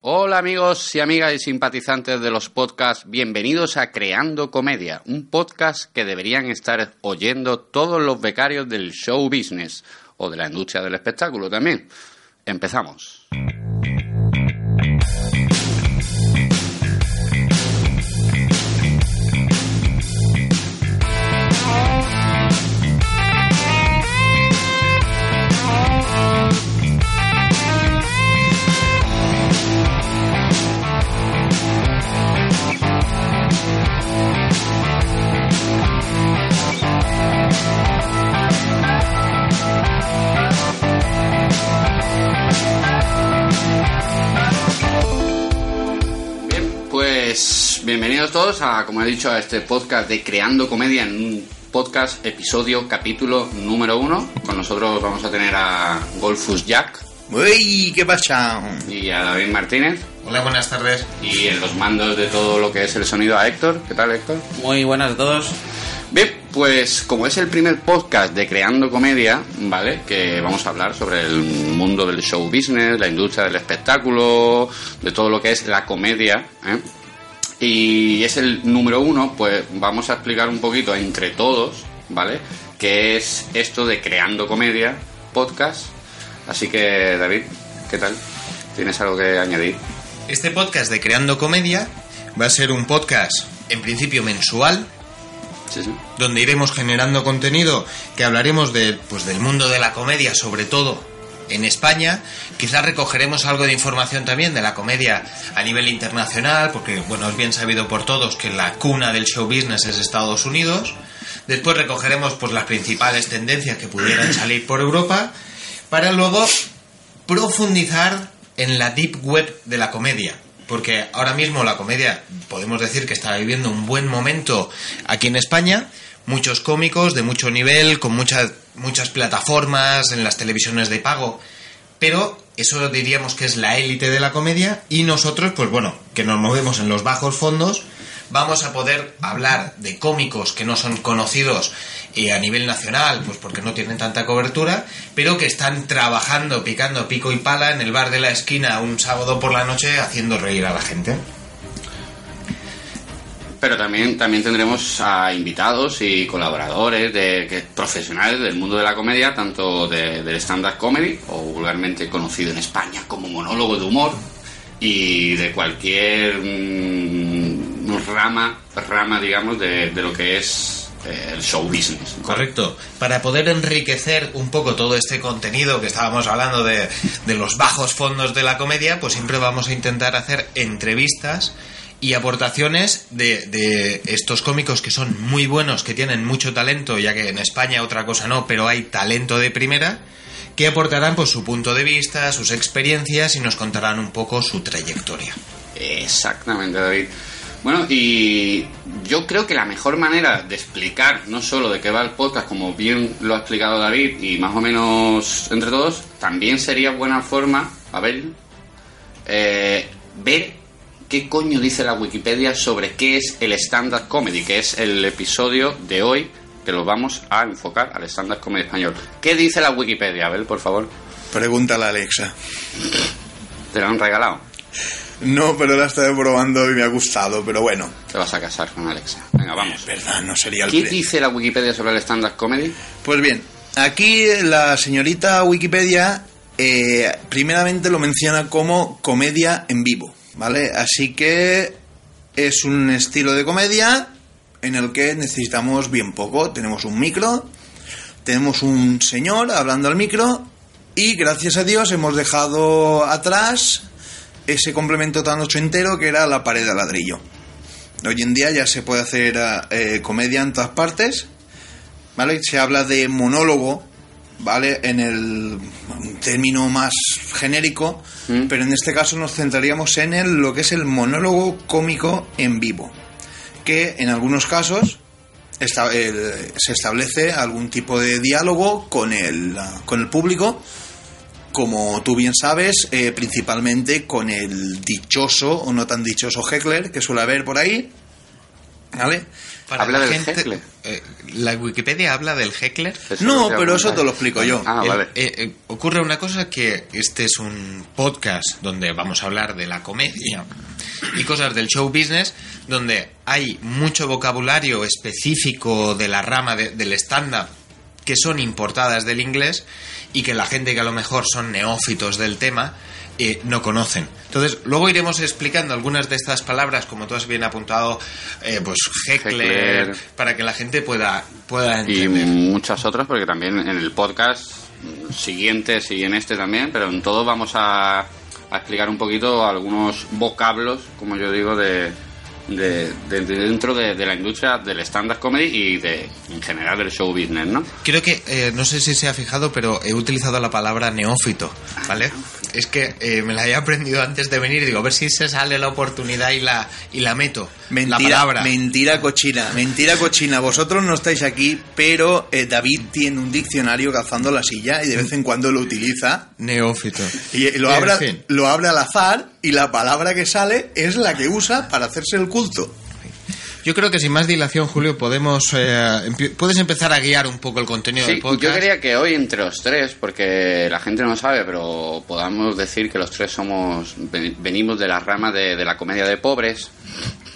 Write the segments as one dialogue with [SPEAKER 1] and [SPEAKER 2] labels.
[SPEAKER 1] Hola amigos y amigas y simpatizantes de los podcasts, bienvenidos a Creando Comedia, un podcast que deberían estar oyendo todos los becarios del show business o de la industria del espectáculo también. Empezamos. Bienvenidos todos a, como he dicho, a este podcast de Creando Comedia en un podcast, episodio, capítulo número uno. Con nosotros vamos a tener a Golfus Jack
[SPEAKER 2] ¡Uy! ¿Qué pasa?
[SPEAKER 1] y a David Martínez.
[SPEAKER 3] Hola, buenas tardes.
[SPEAKER 1] Y en los mandos de todo lo que es el sonido a Héctor. ¿Qué tal, Héctor?
[SPEAKER 3] Muy buenas a todos.
[SPEAKER 1] Bien, pues como es el primer podcast de Creando Comedia, ¿vale? Que vamos a hablar sobre el mundo del show business, la industria del espectáculo, de todo lo que es la comedia, ¿eh? Y es el número uno, pues vamos a explicar un poquito entre todos, ¿vale? ¿Qué es esto de Creando Comedia, podcast? Así que, David, ¿qué tal? ¿Tienes algo que añadir?
[SPEAKER 3] Este podcast de Creando Comedia va a ser un podcast, en principio mensual,
[SPEAKER 1] Sí, sí.
[SPEAKER 3] donde iremos generando contenido que hablaremos de, pues, del mundo de la comedia, sobre todo en España. Quizás recogeremos algo de información también de la comedia a nivel internacional, porque bueno, es bien sabido por todos que la cuna del show business es Estados Unidos. Después recogeremos pues las principales tendencias que pudieran salir por Europa, para luego profundizar en la deep web de la comedia. Porque ahora mismo la comedia podemos decir que está viviendo un buen momento aquí en España. Muchos cómicos de mucho nivel, con muchas, muchas plataformas en las televisiones de pago. Pero eso diríamos que es la élite de la comedia. Y nosotros, pues bueno, que nos movemos en los bajos fondos, vamos a poder hablar de cómicos que no son conocidos eh, a nivel nacional, pues porque no tienen tanta cobertura, pero que están trabajando, picando pico y pala en el bar de la esquina un sábado por la noche haciendo reír a la gente.
[SPEAKER 1] Pero también, también tendremos a invitados y colaboradores de, que, profesionales del mundo de la comedia, tanto de- del stand-up comedy, o vulgarmente conocido en España como monólogo de humor, y de cualquier mm, rama, rama, digamos, de, de lo que es eh, el show business.
[SPEAKER 3] Correcto. Para poder enriquecer un poco todo este contenido que estábamos hablando de, de los bajos fondos de la comedia, pues siempre vamos a intentar hacer entrevistas y aportaciones de, de estos cómicos que son muy buenos, que tienen mucho talento, ya que en España otra cosa no, pero hay talento de primera, que aportarán pues su punto de vista, sus experiencias y nos contarán un poco su trayectoria.
[SPEAKER 1] Exactamente, David. Bueno, y yo creo que la mejor manera de explicar no solo de qué va el podcast, como bien lo ha explicado David, y más o menos entre todos, también sería buena forma, a ver, eh, ver qué coño dice la Wikipedia sobre qué es el stand-up comedy, que es el episodio de hoy que lo vamos a enfocar al stand-up comedy español. ¿Qué dice la Wikipedia? A ver, por favor.
[SPEAKER 2] Pregúntale a Alexa.
[SPEAKER 1] Te lo han regalado.
[SPEAKER 2] No, pero la estoy probando y me ha gustado, pero bueno.
[SPEAKER 1] Te vas a casar con Alexa. Venga, vamos.
[SPEAKER 2] Verdad, no sería el
[SPEAKER 1] ¿Qué
[SPEAKER 2] pre-
[SPEAKER 1] dice la Wikipedia sobre el stand-up comedy?
[SPEAKER 2] Pues bien, aquí la señorita Wikipedia eh, primeramente lo menciona como comedia en vivo, ¿vale? Así que es un estilo de comedia en el que necesitamos bien poco. Tenemos un micro, tenemos un señor hablando al micro y gracias a Dios hemos dejado atrás ese complemento tan ochentero que era la pared de ladrillo. Hoy en día ya se puede hacer eh, comedia en todas partes, ¿vale? Se habla de monólogo, ¿vale? En el término más genérico,
[SPEAKER 1] Mm.
[SPEAKER 2] pero en este caso nos centraríamos en el, lo que es el monólogo cómico en vivo, que en algunos casos esta- el- se establece algún tipo de diálogo con el, con el público, como tú bien sabes, eh, principalmente con el dichoso o no tan dichoso heckler que suele haber por ahí, ¿vale?
[SPEAKER 3] Para
[SPEAKER 1] Habla
[SPEAKER 3] la
[SPEAKER 1] del
[SPEAKER 3] gente,
[SPEAKER 1] heckler.
[SPEAKER 3] eh, la Wikipedia habla del heckler.
[SPEAKER 1] Eso
[SPEAKER 2] No, pero eso te lo explico yo.
[SPEAKER 1] Ah,
[SPEAKER 3] El-
[SPEAKER 1] vale.
[SPEAKER 3] eh, eh, ocurre una cosa que este es un podcast donde vamos a hablar de la comedia y cosas del show business, donde hay mucho vocabulario específico de la rama de- del stand-up que son importadas del inglés y que la gente que a lo mejor son neófitos del tema eh, no conocen. Entonces, luego iremos explicando algunas de estas palabras, como tú has bien apuntado, eh, pues heckler,
[SPEAKER 1] Heckler.
[SPEAKER 3] para que la gente pueda, pueda
[SPEAKER 1] Y
[SPEAKER 3] entender.
[SPEAKER 1] muchas otras, porque también en el podcast siguientes y en este también, pero en todo vamos a, a explicar un poquito algunos vocablos, como yo digo, de, de, de- de dentro de, de la industria del stand-up comedy y de en general del show business, ¿no?
[SPEAKER 3] Creo que, eh, no sé si se ha fijado, pero he utilizado la palabra neófito, ¿vale? Es que eh, me la he aprendido antes de venir digo, a ver si se sale la oportunidad y la, y la meto. la
[SPEAKER 2] Mentira,
[SPEAKER 3] palabra.
[SPEAKER 2] mentira cochina, mentira cochina. Vosotros no estáis aquí, pero eh, David tiene un diccionario calzando la silla y de vez en cuando lo utiliza.
[SPEAKER 3] Neófito.
[SPEAKER 2] Y lo abre, lo abre al azar y la palabra que sale es la que usa para hacerse el culto.
[SPEAKER 3] Yo creo que sin más dilación, Julio, podemos eh, puedes empezar a guiar un poco el contenido
[SPEAKER 1] Sí,
[SPEAKER 3] del podcast.
[SPEAKER 1] yo quería que hoy entre los tres, porque la gente no sabe, pero podamos decir que los tres somos ven- venimos de la rama de, de la comedia de pobres,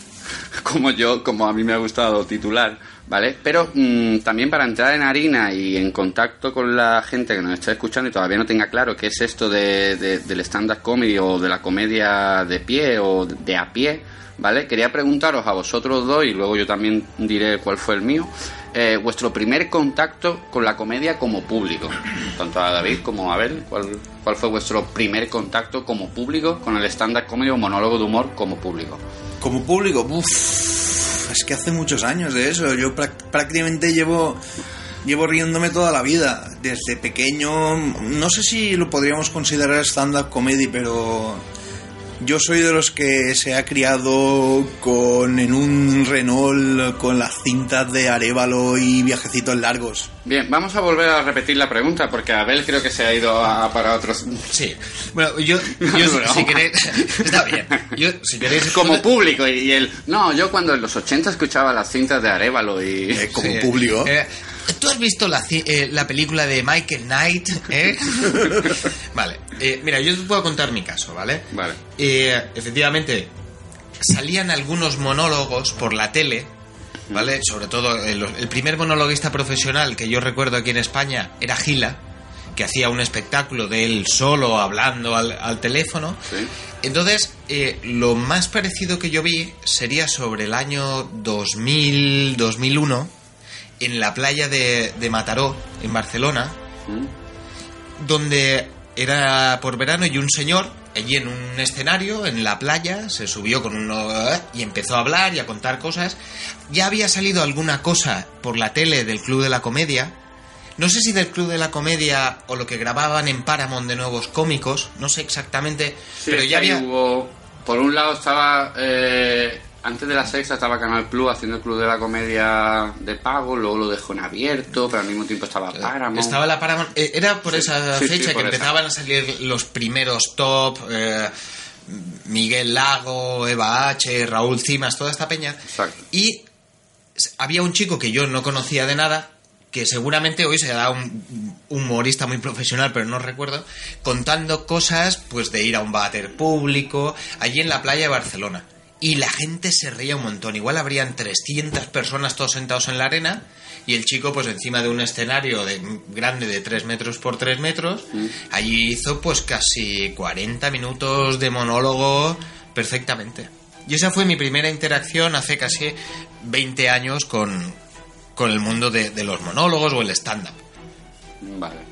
[SPEAKER 1] como yo, como a mí me ha gustado titular, ¿vale? Pero mm, también para entrar en harina y en contacto con la gente que nos está escuchando y todavía no tenga claro qué es esto de, de- del stand-up comedy o de la comedia de pie o de a pie, ¿vale? Quería preguntaros a vosotros dos y luego yo también diré cuál fue el mío. eh, vuestro primer contacto con la comedia como público, tanto a David como a Abel, ¿cuál, cuál fue vuestro primer contacto como público con el stand-up comedy o monólogo de humor como público?
[SPEAKER 2] Como público, uff, es que hace muchos años de eso. Yo prácticamente llevo, llevo riéndome toda la vida. Desde pequeño, no sé si lo podríamos considerar stand-up comedy, pero yo soy de los que se ha criado con en un Renault con las cintas de Arevalo y viajecitos largos.
[SPEAKER 1] Bien, vamos a volver a repetir la pregunta porque Abel creo que se ha ido a, para otros...
[SPEAKER 3] Sí. Bueno, yo, yo si- queréis... Está bien. Yo, si queréis...
[SPEAKER 1] Como público y, y él... No, yo cuando en los 80 escuchaba las cintas de Arevalo y...
[SPEAKER 2] Eh, como
[SPEAKER 3] Sí.
[SPEAKER 2] público.
[SPEAKER 3] Eh, ¿Tú has visto la, ci- eh, la película de Michael Knight? eh? vale. Eh, mira, yo te puedo contar mi caso, ¿vale?
[SPEAKER 1] Vale.
[SPEAKER 3] Eh, efectivamente, salían algunos monólogos por la tele, ¿vale? Sobre todo, eh, el primer monologuista profesional que yo recuerdo aquí en España era Gila, que hacía un espectáculo de él solo hablando al, al teléfono.
[SPEAKER 1] Sí.
[SPEAKER 3] Entonces, eh, lo más parecido que yo vi sería sobre el año 2000, 2001, en la playa de, de Mataró, en Barcelona,
[SPEAKER 1] ¿Mm?
[SPEAKER 3] donde era por verano y un señor allí en un escenario, en la playa, se subió con uno y empezó a hablar y a contar cosas. Ya había salido alguna cosa por la tele del Club de la Comedia. No sé si del Club de la Comedia o lo que grababan en Paramount de nuevos cómicos, no sé exactamente,
[SPEAKER 1] Sí,
[SPEAKER 3] pero ya había...
[SPEAKER 1] hubo... Por un lado estaba... eh, antes de la sexta estaba Canal Plus haciendo el Club de la Comedia de pago, luego lo dejó en abierto, pero al mismo tiempo estaba Paramount.
[SPEAKER 3] Estaba la Paramount. eh, era por
[SPEAKER 1] Sí,
[SPEAKER 3] esa
[SPEAKER 1] sí, sí,
[SPEAKER 3] fecha que
[SPEAKER 1] esa.
[SPEAKER 3] empezaban a salir los primeros top. eh, Miguel Lago, Eva H., Raúl Cimas, toda esta peña.
[SPEAKER 1] Exacto.
[SPEAKER 3] Y había un chico que yo no conocía de nada, que seguramente hoy será un un humorista muy profesional, pero no recuerdo, contando cosas pues de ir a un váter público, allí en la playa de Barcelona. Y la gente se reía un montón. Igual habrían 300 personas todos sentados en la arena y el chico pues encima de un escenario de, grande de 3 metros por 3 metros, allí hizo pues casi 40 minutos de monólogo perfectamente. Y esa fue mi primera interacción hace casi 20 años con, con el mundo de, de los monólogos o el stand-up.
[SPEAKER 1] Vale.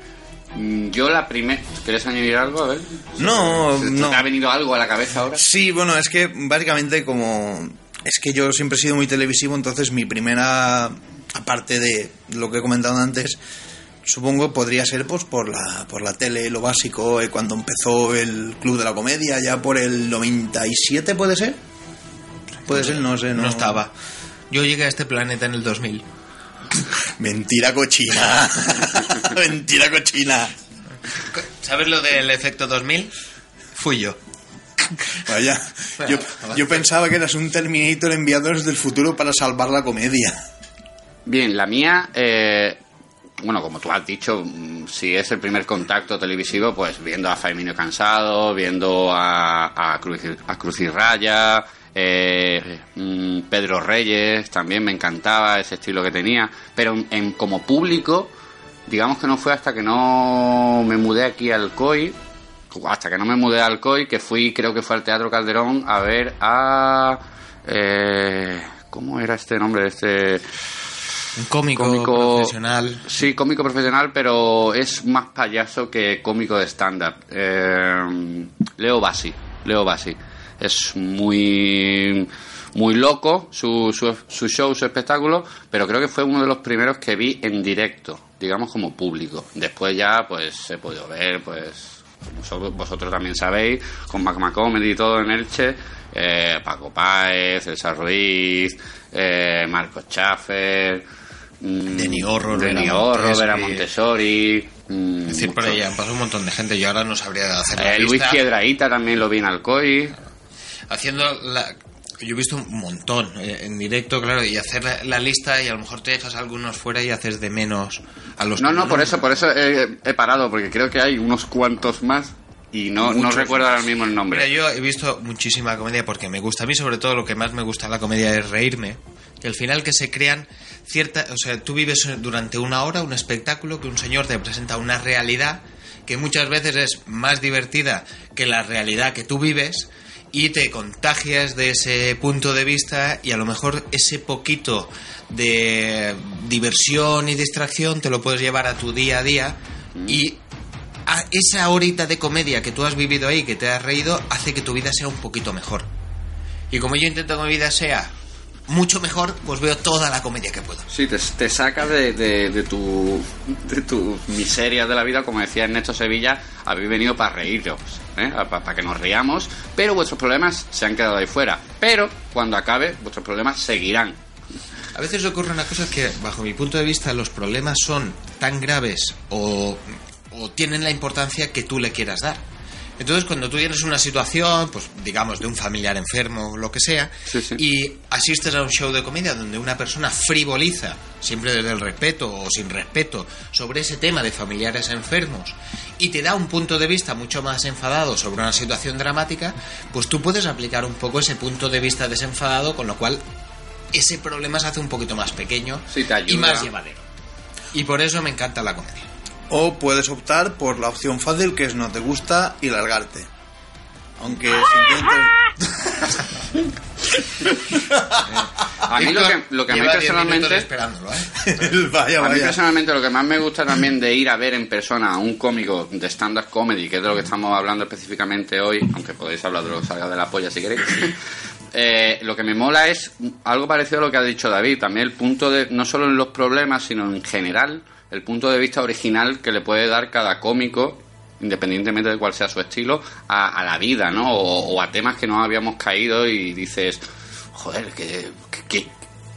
[SPEAKER 1] Mm, Yo la primera... ¿Quieres añadir algo? A ver.
[SPEAKER 2] No,
[SPEAKER 1] ¿Te-
[SPEAKER 2] no.
[SPEAKER 1] ¿Te ha venido algo a la cabeza ahora?
[SPEAKER 2] Sí, bueno, es que básicamente como... Es que yo siempre he sido muy televisivo, entonces mi primera, aparte de lo que he comentado antes, supongo podría ser pues por la por la tele lo básico eh, cuando empezó el club de la comedia ya por el 97 puede ser puede ser no sé no,
[SPEAKER 3] No estaba. Yo llegué a este planeta en el 2000.
[SPEAKER 2] Mentira cochina mentira cochina
[SPEAKER 3] ¿Sabes lo del efecto 2000? Fui yo.
[SPEAKER 2] vaya yo, yo pensaba que eras un Terminator enviado desde el futuro para salvar la comedia
[SPEAKER 1] Bien, la mía, eh, bueno, como tú has dicho, mm, si es el primer contacto televisivo, pues viendo a Faimino Cansado, viendo a, a, Cruz, a Cruz y Raya, eh, mm, Pedro Reyes, también me encantaba ese estilo que tenía, pero en, en- como público, digamos que no fue hasta que no me mudé aquí al COI, hasta que no me mudé al COI, que fui, creo que fue al Teatro Calderón a ver a... Eh, ¿Cómo era este nombre? Este...
[SPEAKER 3] Un cómico,
[SPEAKER 1] Cómico-
[SPEAKER 3] profesional.
[SPEAKER 1] Sí, cómico profesional, pero es más payaso que cómico de stand-up. Eh, Leo Bassi. Leo Bassi. Es muy muy loco su, su, su show, su espectáculo, pero creo que fue uno de los primeros que vi en directo, digamos como público. Después ya pues he podido ver, pues como vosotros, vosotros también sabéis, con Magma Comedy y todo en Elche, eh, Paco Páez, Elsa Ruiz, eh, Marcos Schaffer, mm,
[SPEAKER 3] Denny
[SPEAKER 1] Denny
[SPEAKER 3] Vera Montessori.
[SPEAKER 1] Mm,
[SPEAKER 3] Es decir, por han pasado un montón de gente. Yo ahora no sabría hacer la
[SPEAKER 1] Eh, Luis. Piedraíta también lo vi en Alcoy.
[SPEAKER 3] Haciendo la... Yo he visto un montón eh, en directo, claro, y hacer la, la lista y a lo mejor te dejas algunos fuera y haces de menos a los
[SPEAKER 1] No,
[SPEAKER 3] que
[SPEAKER 1] no, por eso, por eso he, he parado, porque creo que hay unos cuantos más y no, no recuerdo ahora mismo el nombre.
[SPEAKER 3] Mira, yo he visto muchísima comedia porque me gusta. A mí, sobre todo, lo que más me gusta de la comedia es reírme. Y al final que se crean cierta... O sea, tú vives durante una hora un espectáculo que un señor te presenta una realidad que muchas veces es más divertida que la realidad que tú vives y te contagias de ese punto de vista y a lo mejor ese poquito de diversión y distracción te lo puedes llevar a tu día a día y a esa horita de comedia que tú has vivido ahí, que te has reído, hace que tu vida sea un poquito mejor. Y como yo intento que mi vida sea mucho mejor, pues veo toda la comedia que puedo.
[SPEAKER 1] Sí, te, te saca de, de, de tu de tu miseria de la vida, como decía Ernesto Sevilla, habéis venido para reíros, ¿eh? para que nos riamos, pero vuestros problemas se han quedado ahí fuera. Pero cuando acabe, vuestros problemas seguirán.
[SPEAKER 3] A veces ocurre una cosa que, bajo mi punto de vista, los problemas son tan graves o, o tienen la importancia que tú le quieras dar. Entonces, cuando tú tienes una situación, pues digamos, de un familiar enfermo o lo que sea,
[SPEAKER 1] Sí, sí.
[SPEAKER 3] y asistes a un show de comedia donde una persona frivoliza, siempre desde el respeto o sin respeto, sobre ese tema de familiares enfermos, y te da un punto de vista mucho más enfadado sobre una situación dramática, pues tú puedes aplicar un poco ese punto de vista desenfadado, con lo cual ese problema se hace un poquito más pequeño
[SPEAKER 1] Sí,
[SPEAKER 3] y más llevadero. Y por eso me encanta la comedia.
[SPEAKER 2] O puedes optar por la opción fácil que es no te gusta y largarte. Aunque simplemente...
[SPEAKER 1] A mí lo que, lo que a mí
[SPEAKER 3] Lleva 10 minutos
[SPEAKER 1] personalmente...
[SPEAKER 3] esperándolo, ¿eh?
[SPEAKER 2] vaya,
[SPEAKER 1] A mí personalmente lo que más me gusta también de ir a ver en persona a un cómico de stand-up comedy, que es de lo que estamos hablando específicamente hoy, aunque podéis hablar de lo que salga de la polla si queréis, eh, lo que me mola es algo parecido a lo que ha dicho David, también el punto de, no solo en los problemas, sino en general, el punto de vista original que le puede dar cada cómico independientemente de cuál sea su estilo, a, a la vida, ¿no? O, o a temas que no habíamos caído y dices, joder, que, que, que-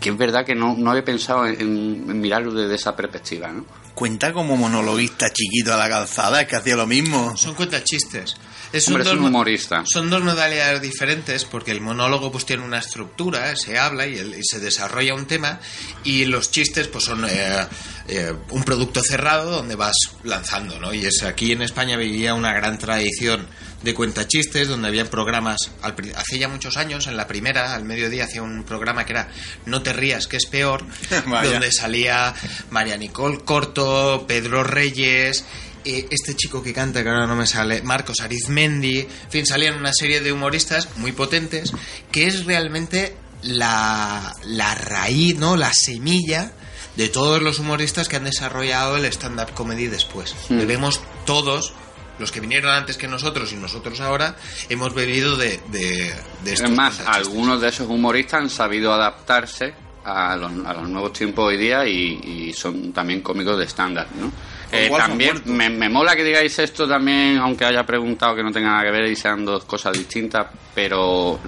[SPEAKER 1] que es verdad que no, no había pensado en, en mirarlo desde esa perspectiva, ¿no?
[SPEAKER 2] Cuenta como monologuista chiquito a la calzada, es que hacía lo mismo.
[SPEAKER 3] Son cuentachistes. Es
[SPEAKER 1] Hombre, es un
[SPEAKER 3] mo-
[SPEAKER 1] humorista.
[SPEAKER 3] Son dos modalidades diferentes porque el monólogo pues tiene una estructura, se habla y, el- y se desarrolla un tema y los chistes pues son eh, eh, un producto cerrado donde vas lanzando, ¿no? Y es aquí en España vivía una gran tradición de cuentachistes donde había programas al hace ya muchos años en la primera al mediodía hacía un programa que era No te rías que es peor donde salía María Nicole Corto, Pedro Reyes, eh, este chico que canta, que ahora no me sale, Marcos Arizmendi, en fin, salían una serie de humoristas muy potentes, que es realmente la, la raíz, ¿no? La semilla de todos los humoristas que han desarrollado el stand-up comedy después.
[SPEAKER 1] Mm.
[SPEAKER 3] Debemos todos, los que vinieron antes que nosotros y nosotros ahora, hemos bebido de, de, de estos
[SPEAKER 1] Es más, algunos de esos humoristas han sabido adaptarse a los, a los nuevos tiempos hoy día y, y son también cómicos de estándar, ¿no? Eh, también me, me mola que digáis esto también, aunque haya preguntado que no tenga nada que ver y sean dos cosas distintas, pero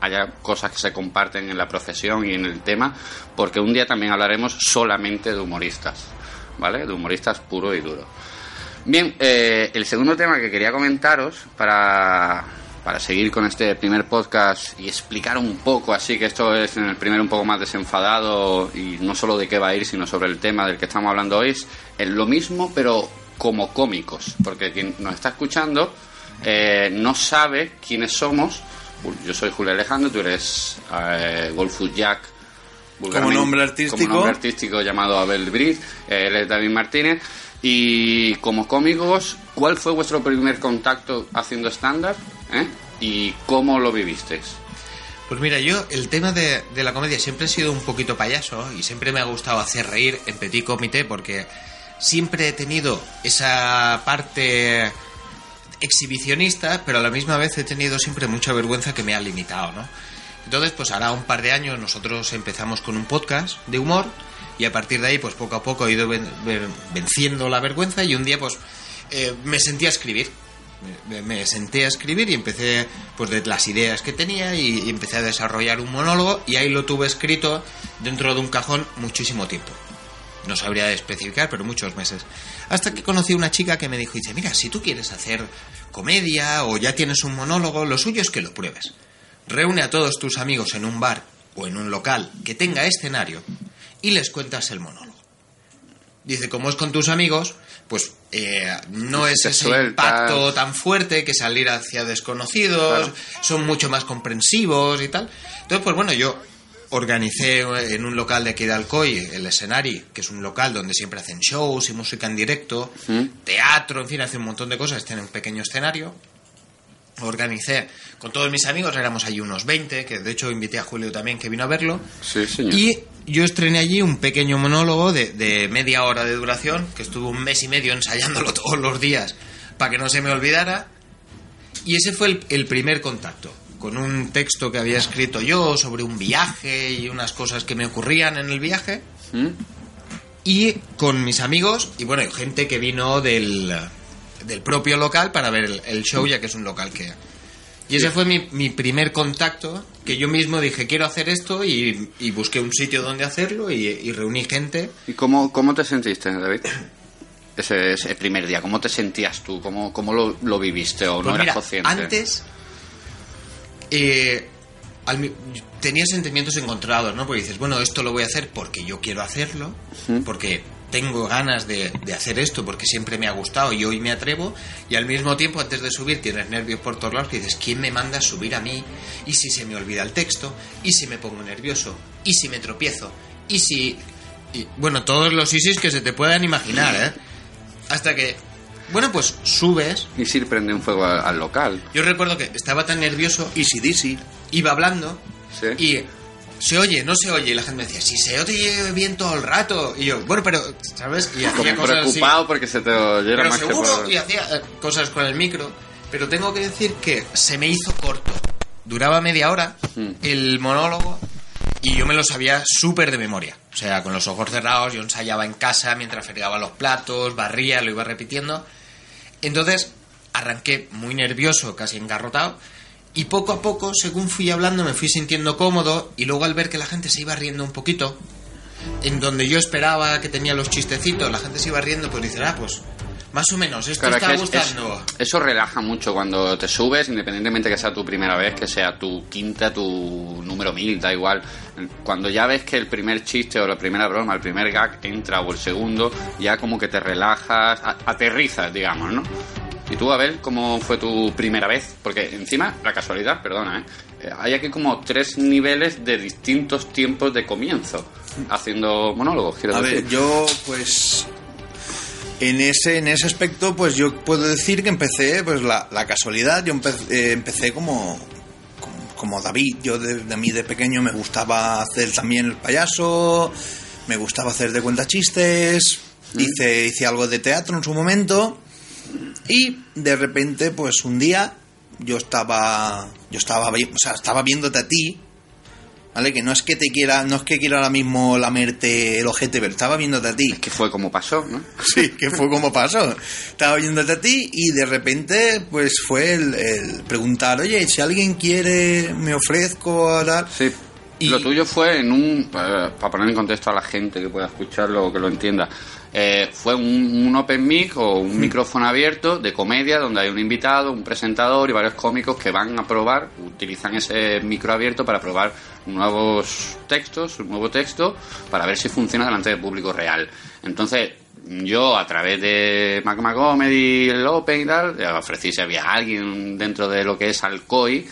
[SPEAKER 1] haya cosas que se comparten en la profesión y en el tema, porque un día también hablaremos solamente de humoristas, ¿vale? De humoristas puro y duro. Bien, eh, el segundo tema que quería comentaros para, para seguir con este primer podcast y explicar un poco, así que esto es en el primero un poco más desenfadado y no solo de qué va a ir, sino sobre el tema del que estamos hablando hoy, es lo mismo pero como cómicos, porque quien nos está escuchando eh, no sabe quiénes somos. Yo soy Julio Alejandro, tú eres eh, Golfus Jack. vulgarmente-
[SPEAKER 2] nombre artístico.
[SPEAKER 1] Como nombre artístico llamado Abel Briz, eh, él es David Martínez. Y como cómicos, ¿cuál fue vuestro primer contacto haciendo stand-up? Eh? ¿Y cómo lo vivisteis?
[SPEAKER 3] Pues mira, yo el tema de, la comedia siempre he sido un poquito payaso y siempre me ha gustado hacer reír en petit comité porque siempre he tenido esa parte exhibicionista, pero a la misma vez he tenido siempre mucha vergüenza que me ha limitado, ¿no? Entonces, pues ahora un par de años nosotros empezamos con un podcast de humor y a partir de ahí, pues poco a poco he ido ven- ven- venciendo la vergüenza y un día, pues eh, me sentí a escribir. Me, senté a escribir y empecé, pues de las ideas que tenía y, y empecé a desarrollar un monólogo y ahí lo tuve escrito dentro de un cajón muchísimo tiempo. No sabría especificar, pero muchos meses. Hasta que conocí una chica que me dijo, dice, mira, si tú quieres hacer comedia o ya tienes un monólogo, lo suyo es que lo pruebes. Reúne a todos tus amigos en un bar o en un local que tenga escenario y les cuentas el monólogo. Dice, como es con tus amigos, pues eh, no es ese
[SPEAKER 1] sueltas.
[SPEAKER 3] impacto tan fuerte que salir hacia desconocidos,
[SPEAKER 1] Claro.
[SPEAKER 3] son mucho más comprensivos y tal. Entonces, pues bueno, yo organicé en un local de aquí de Alcoy, el Escenari, que es un local donde siempre hacen shows y música en directo,
[SPEAKER 1] ¿Mm?
[SPEAKER 3] teatro, en fin, hacen un montón de cosas, tienen un pequeño escenario. Organicé con todos mis amigos, éramos allí unos 20, que de hecho invité a Julio también que vino a verlo.
[SPEAKER 1] Sí, señor.
[SPEAKER 3] Y yo estrené allí un pequeño monólogo de, de media hora de duración, que estuve un mes y medio ensayándolo todos los días para que no se me olvidara. Y ese fue el, el primer contacto, con un texto que había escrito yo sobre un viaje y unas cosas que me ocurrían en el viaje.
[SPEAKER 1] ¿Mm?
[SPEAKER 3] Y con mis amigos y bueno, gente que vino del, del propio local para ver el, el show, ya que es un local que... Y ese fue mi, mi primer contacto, que yo mismo dije, quiero hacer esto, y, y busqué un sitio donde hacerlo, y, y reuní gente.
[SPEAKER 1] ¿Y cómo, cómo te sentiste, David? Ese, ese primer día, ¿cómo te sentías tú? ¿Cómo, cómo lo, lo viviste o
[SPEAKER 3] Pues
[SPEAKER 1] no
[SPEAKER 3] mira,
[SPEAKER 1] eras consciente?
[SPEAKER 3] antes eh, al tenía sentimientos encontrados, ¿no? Porque dices, bueno, esto lo voy a hacer porque yo quiero hacerlo, porque tengo ganas de, de hacer esto, porque siempre me ha gustado y hoy me atrevo, y al mismo tiempo, antes de subir, tienes nervios por todos lados, que dices, ¿quién me manda a subir a mí? ¿Y si se me olvida el texto? ¿Y si me pongo nervioso? ¿Y si me tropiezo? ¿Y si...? y, bueno, todos los isis que se te puedan imaginar, ¿eh? Hasta que, bueno, pues subes,
[SPEAKER 1] Y si prende un fuego al, al local.
[SPEAKER 3] yo recuerdo que estaba tan nervioso,
[SPEAKER 2] Easy Dizzy.
[SPEAKER 3] iba hablando
[SPEAKER 1] Sí.
[SPEAKER 3] y se oye, no se oye. Y la gente me decía, si se oye bien todo el rato. Y yo, bueno, pero, ¿sabes? Y hacía
[SPEAKER 1] Como
[SPEAKER 3] cosas así.
[SPEAKER 1] preocupado porque se te oyera
[SPEAKER 3] Pero
[SPEAKER 1] más que
[SPEAKER 3] seguro,
[SPEAKER 1] por...
[SPEAKER 3] y hacía eh, cosas con el micro. Pero tengo que decir que se me hizo corto. Duraba media hora
[SPEAKER 1] Mm.
[SPEAKER 3] el monólogo y yo me lo sabía súper de memoria. O sea, con los ojos cerrados, yo ensayaba en casa mientras fregaba los platos, barría, lo iba repitiendo. Entonces arranqué muy nervioso, casi engarrotado, y poco a poco, según fui hablando, me fui sintiendo cómodo, y luego al ver que la gente se iba riendo un poquito, en donde yo esperaba que tenía los chistecitos, la gente se iba riendo, pues dices, ah, pues más o menos, esto
[SPEAKER 1] Claro, es
[SPEAKER 3] está
[SPEAKER 1] es-
[SPEAKER 3] gustando.
[SPEAKER 1] es- eso relaja mucho cuando te subes, independientemente que sea tu primera vez, que sea tu quinta, tu número mil, da igual. Cuando ya ves que el primer chiste o la primera broma, el primer gag entra o el segundo, ya como que te relajas, a- aterrizas, digamos, ¿no? ¿Y tú, Abel, cómo fue tu primera vez? Porque encima, la casualidad, perdona, ¿eh? Eh, Hay aquí como tres niveles de distintos tiempos de comienzo haciendo monólogos, quiero
[SPEAKER 2] A
[SPEAKER 1] decir.
[SPEAKER 2] ver, yo pues en ese en ese aspecto pues yo puedo decir que empecé pues la, la casualidad, yo empe- eh, empecé como, como como David, yo de, de mí de pequeño me gustaba hacer también el payaso, me gustaba hacer de cuenta chistes, hice hice algo de teatro en su momento y de repente pues un día yo estaba yo estaba o sea, estaba viéndote a ti ¿Vale? Que no es que te quiera, no es que quiera ahora mismo lamerte el ojete, pero estaba viéndote a ti.
[SPEAKER 1] Que fue como pasó, ¿no?
[SPEAKER 2] Sí, que fue como pasó. Estaba viéndote a ti y de repente, pues fue el, el preguntar, oye, si alguien quiere, me ofrezco a tal.
[SPEAKER 1] Sí.
[SPEAKER 2] Y-
[SPEAKER 1] Lo tuyo fue en un. Para, para poner en contexto a la gente que pueda escucharlo o que lo entienda. Eh, fue un, un open mic o un micrófono abierto de comedia donde hay un invitado, un presentador y varios cómicos que van a probar, utilizan ese micro abierto para probar nuevos textos, un nuevo texto, para ver si funciona delante del público real. Entonces, yo a través de Magma Comedy, el Open y tal, le ofrecí si había alguien dentro de lo que es Alcoy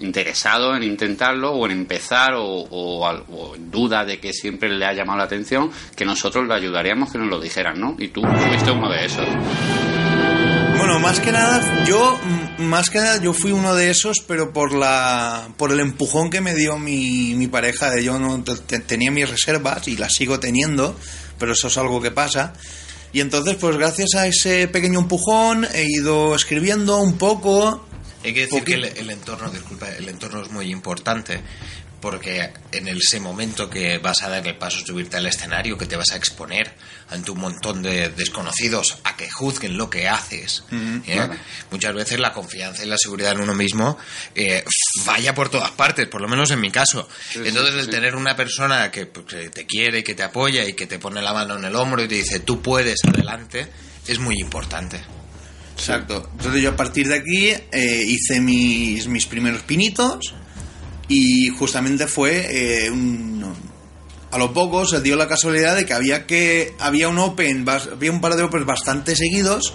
[SPEAKER 1] interesado en intentarlo o en empezar o, duda de que siempre le ha llamado la atención, que nosotros le ayudaríamos que nos lo dijeran, ¿no? Y tú fuiste uno de esos.
[SPEAKER 2] Bueno, más que nada, yo, mm, más que nada, yo fui uno de esos, pero por la, por el empujón que me dio mi, pareja, de yo no te- te- tenía mis reservas y las sigo teniendo, pero eso es algo que pasa. Y entonces, pues gracias a ese pequeño empujón, he ido escribiendo un poco.
[SPEAKER 3] Hay que decir que el, entorno, disculpa, el entorno es muy importante porque en ese momento que vas a dar el paso, subirte al escenario, que te vas a exponer ante un montón de desconocidos a que juzguen lo que haces, ¿eh?
[SPEAKER 1] claro.
[SPEAKER 3] muchas veces la confianza y la seguridad en uno mismo eh, vaya por todas partes, por lo menos en mi caso.
[SPEAKER 1] sí,
[SPEAKER 3] Entonces, el
[SPEAKER 1] sí.
[SPEAKER 3] tener una persona que, pues, que te quiere, que te apoya y que te pone la mano en el hombro y te dice, tú puedes, adelante, es muy importante.
[SPEAKER 2] Exacto. Entonces yo a partir de aquí eh, hice mis, mis primeros pinitos y justamente fue eh, un- a lo poco se dio la casualidad de que había que había un open había un par de opens bastante seguidos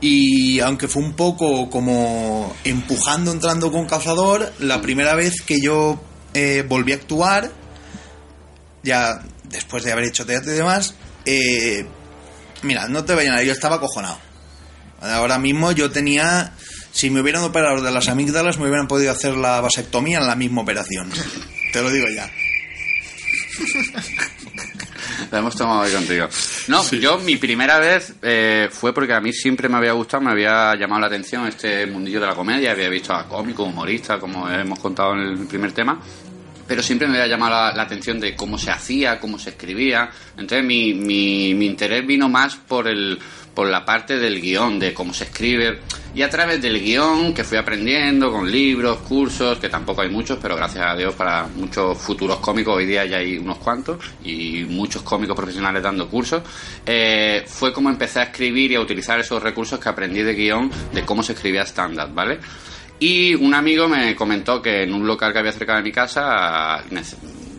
[SPEAKER 2] y aunque fue un poco como empujando entrando con calzador la primera vez que yo eh, volví a actuar ya después de haber hecho teatro y demás eh, mira no te vayan yo estaba acojonado Ahora mismo yo tenía, si me hubieran operado de las amígdalas, me hubieran podido hacer la vasectomía en la misma operación. Te lo digo ya.
[SPEAKER 1] La hemos tomado hoy contigo. No, yo mi primera vez eh, fue porque a mí siempre me había gustado, me había llamado la atención este mundillo de la comedia, había visto a cómicos, humoristas, como hemos contado en el primer tema, pero siempre me había llamado la, la atención de cómo se hacía, cómo se escribía. Entonces mi, mi, mi interés vino más por el por la parte del guion, de cómo se escribe, y a través del guion que fui aprendiendo con libros, cursos, que tampoco hay muchos, pero gracias a Dios para muchos futuros cómicos, hoy día ya hay unos cuantos, y muchos cómicos profesionales dando cursos, eh, fue como empecé a escribir y a utilizar esos recursos que aprendí de guion, de cómo se escribía stand-up, ¿vale? Y un amigo me comentó que en un local que había cerca de mi casa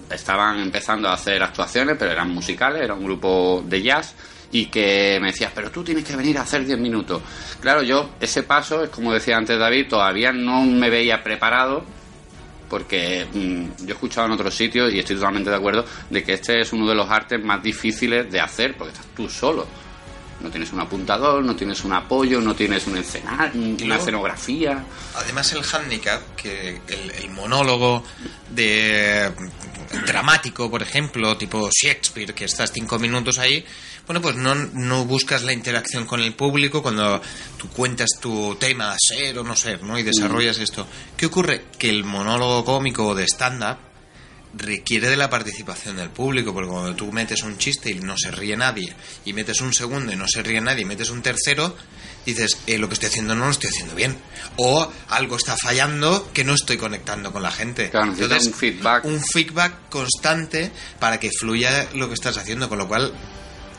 [SPEAKER 1] estaban empezando a hacer actuaciones, pero eran musicales, era un grupo de jazz, y que me decías, pero tú tienes que venir a hacer 10 minutos. Claro, yo ese paso, es como decía antes David, todavía no me veía preparado, porque mm, yo he escuchado en otros sitios y estoy totalmente de acuerdo de que este es uno de los artes más difíciles de hacer, porque estás tú solo. No tienes un apuntador, no tienes un apoyo, no tienes un escenario, una escenografía.
[SPEAKER 3] Además el hándicap, que el, el monólogo de dramático, por ejemplo, tipo Shakespeare, que estás cinco minutos ahí, bueno, pues no, no buscas la interacción con el público cuando tú cuentas tu tema, ser o no ser, ¿no? Y desarrollas esto. ¿Qué ocurre? Que el monólogo cómico de stand-up requiere de la participación del público, porque cuando tú metes un chiste y no se ríe nadie, y metes un segundo y no se ríe nadie, y metes un tercero, dices, eh, lo que estoy haciendo no lo estoy haciendo bien. O algo está fallando que no estoy conectando con la gente.
[SPEAKER 1] Claro, necesitas un feedback.
[SPEAKER 3] Un feedback constante para que fluya lo que estás haciendo, con lo cual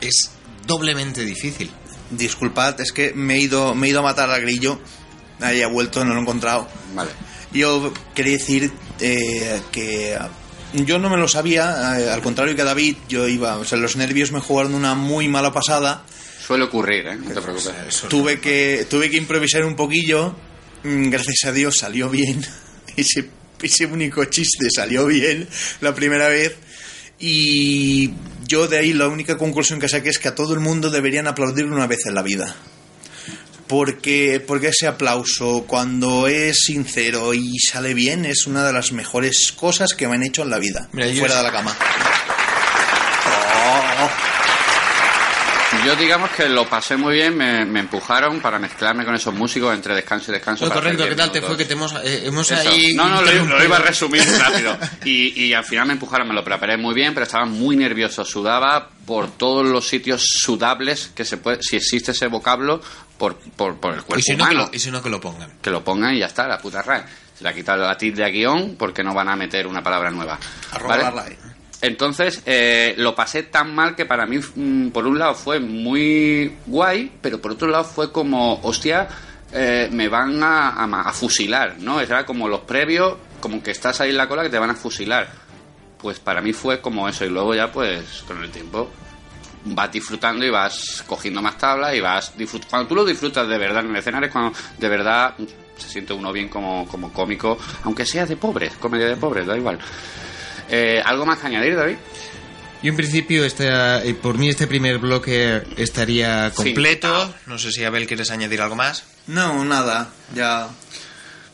[SPEAKER 3] es doblemente difícil.
[SPEAKER 2] Disculpad, es que me he ido, me he ido a matar al grillo. Ahí ha vuelto, no lo he encontrado.
[SPEAKER 1] Vale.
[SPEAKER 2] Yo quería decir eh, que yo no me lo sabía, eh, al contrario que David, yo iba, o sea, los nervios me jugaron una muy mala pasada.
[SPEAKER 1] Suele ocurrir, ¿eh? No te preocupes.
[SPEAKER 3] Eso-
[SPEAKER 2] Tuve que, tuve que improvisar un poquillo. Mm, Gracias a Dios salió bien. Ese, ese único chiste salió bien la primera vez. Y yo de ahí la única conclusión que saqué es que a todo el mundo deberían aplaudir una vez en la vida. Porque, porque ese aplauso, cuando es sincero y sale bien, es una de las mejores cosas que me han hecho en la vida.
[SPEAKER 3] Mira, yo-
[SPEAKER 2] fuera de la cama.
[SPEAKER 1] Yo digamos que lo pasé muy bien, me, me empujaron para mezclarme con esos músicos entre descanso y descanso.
[SPEAKER 3] No,
[SPEAKER 1] para
[SPEAKER 3] correcto, ¿qué tal te fue que te hemos, eh, hemos ahí...
[SPEAKER 1] No, no, lo, lo iba a resumir rápido. Y, y al final me empujaron, me lo preparé muy bien, pero estaba muy nervioso. Sudaba por todos los sitios sudables que se puede, si existe ese vocablo, por, por, por el cuerpo
[SPEAKER 3] Y si, no que lo, y si no que lo pongan.
[SPEAKER 1] Que lo pongan y ya está, la puta RAE. Se le ha quitado la tilde a guion porque no van a meter una palabra nueva.
[SPEAKER 2] A
[SPEAKER 1] ¿vale?
[SPEAKER 2] robarla ahí.
[SPEAKER 1] Entonces, eh, lo pasé tan mal que para mí, mm, por un lado, fue muy guay, pero por otro lado fue como, hostia, eh, me van a, a fusilar, ¿no? Era como los previos, como que estás ahí en la cola que te van a fusilar. Pues para mí fue como eso, y luego ya, pues, con el tiempo vas disfrutando y vas cogiendo más tablas y vas disfrutando. Cuando tú lo disfrutas de verdad en el escenario es cuando de verdad se siente uno bien como, como cómico, aunque sea de pobres, comedia de pobres, da igual. Eh, ¿Algo más que añadir, David?
[SPEAKER 3] Yo en principio, este, eh, por mí este primer bloque estaría
[SPEAKER 1] Sí.
[SPEAKER 3] completo. No sé si Abel quieres añadir algo más.
[SPEAKER 2] No, nada, ya.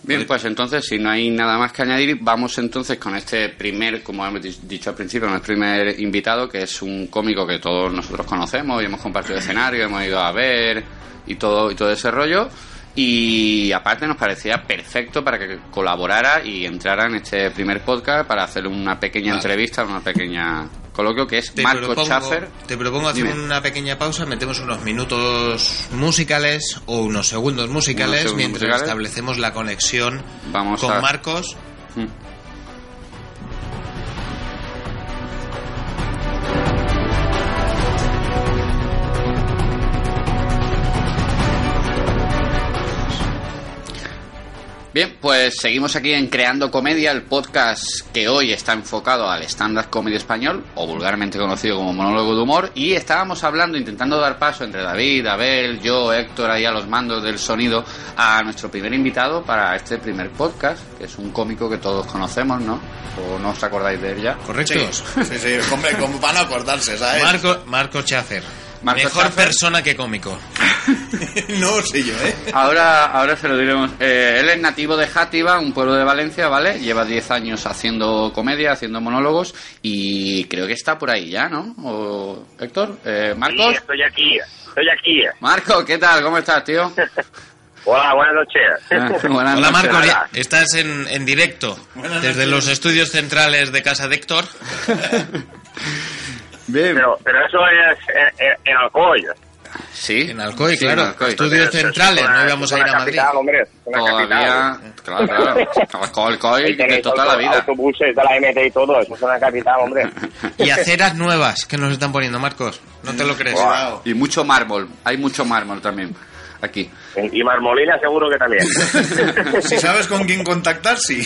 [SPEAKER 1] Bien, pues entonces, si no hay nada más que añadir, vamos entonces con este primer, como hemos di- dicho al principio, con el primer invitado, que es un cómico que todos nosotros conocemos y hemos compartido escenario, hemos ido a ver y todo, y todo ese rollo. Y aparte nos parecía perfecto para que colaborara y entrara en este primer podcast para hacer una pequeña
[SPEAKER 3] Vale.
[SPEAKER 1] entrevista, una pequeña coloquio, que es
[SPEAKER 3] Te
[SPEAKER 1] Marco
[SPEAKER 3] propongo,
[SPEAKER 1] Schaffer.
[SPEAKER 3] te propongo hacer
[SPEAKER 1] Dime.
[SPEAKER 3] una pequeña pausa, metemos unos minutos musicales o unos segundos musicales
[SPEAKER 1] segundos
[SPEAKER 3] mientras
[SPEAKER 1] musicales.
[SPEAKER 3] establecemos la conexión
[SPEAKER 1] Vamos
[SPEAKER 3] con
[SPEAKER 1] a-
[SPEAKER 3] Marcos.
[SPEAKER 1] Mm. Bien, pues seguimos aquí en Creando Comedia, el podcast que hoy está enfocado al stand-up comedy español, o vulgarmente conocido como monólogo de humor, y estábamos hablando, intentando dar paso entre David, Abel, yo, Héctor, ahí a los mandos del sonido, a nuestro primer invitado para este primer podcast, que es un cómico que todos conocemos, ¿no? ¿O no os acordáis de él ya?
[SPEAKER 3] ¿Correctos?
[SPEAKER 2] Sí, sí, hombre, como van a acordarse, ¿sabes?
[SPEAKER 3] Marco, Marco. Mejor
[SPEAKER 1] Schaffer.
[SPEAKER 3] persona que cómico.
[SPEAKER 2] no sé yo, ¿eh?
[SPEAKER 1] Ahora, ahora se lo diremos. Eh, él es nativo de Játiva, un pueblo de Valencia, ¿vale? Lleva 10 años haciendo comedia, haciendo monólogos y creo que está por ahí ya, ¿no? ¿O, Héctor? Eh,
[SPEAKER 4] Sí,
[SPEAKER 1] ¿Marcos?
[SPEAKER 4] estoy aquí, estoy aquí.
[SPEAKER 1] Marco, ¿qué tal? ¿Cómo estás, tío?
[SPEAKER 4] Hola, buenas noches.
[SPEAKER 1] Ah, buenas
[SPEAKER 3] Hola
[SPEAKER 1] noches.
[SPEAKER 3] Marco, ya- estás en, en directo
[SPEAKER 2] Buenas
[SPEAKER 3] desde
[SPEAKER 2] noches.
[SPEAKER 3] los estudios centrales de casa de Héctor.
[SPEAKER 1] Bien.
[SPEAKER 4] Pero, pero eso es en, en, en Alcoy.
[SPEAKER 1] Sí.
[SPEAKER 3] En Alcoy,
[SPEAKER 1] Sí,
[SPEAKER 3] claro.
[SPEAKER 1] en Alcoy.
[SPEAKER 3] Estudios centrales,
[SPEAKER 4] una-
[SPEAKER 3] no íbamos a ir a Madrid.
[SPEAKER 4] capital, hombre,
[SPEAKER 1] Todavía,
[SPEAKER 4] capital.
[SPEAKER 1] claro, claro. Alcohol, coy,
[SPEAKER 4] Ahí
[SPEAKER 1] de toda la vida.
[SPEAKER 4] autobuses de la MT y todo, eso es una capital, hombre.
[SPEAKER 3] Y aceras nuevas que nos están poniendo, Marcos. No te lo crees.
[SPEAKER 4] Buah.
[SPEAKER 1] Y mucho mármol. Hay mucho mármol también. Aquí.
[SPEAKER 4] Y Marmolina seguro que también.
[SPEAKER 2] Si sabes con quién contactar, sí.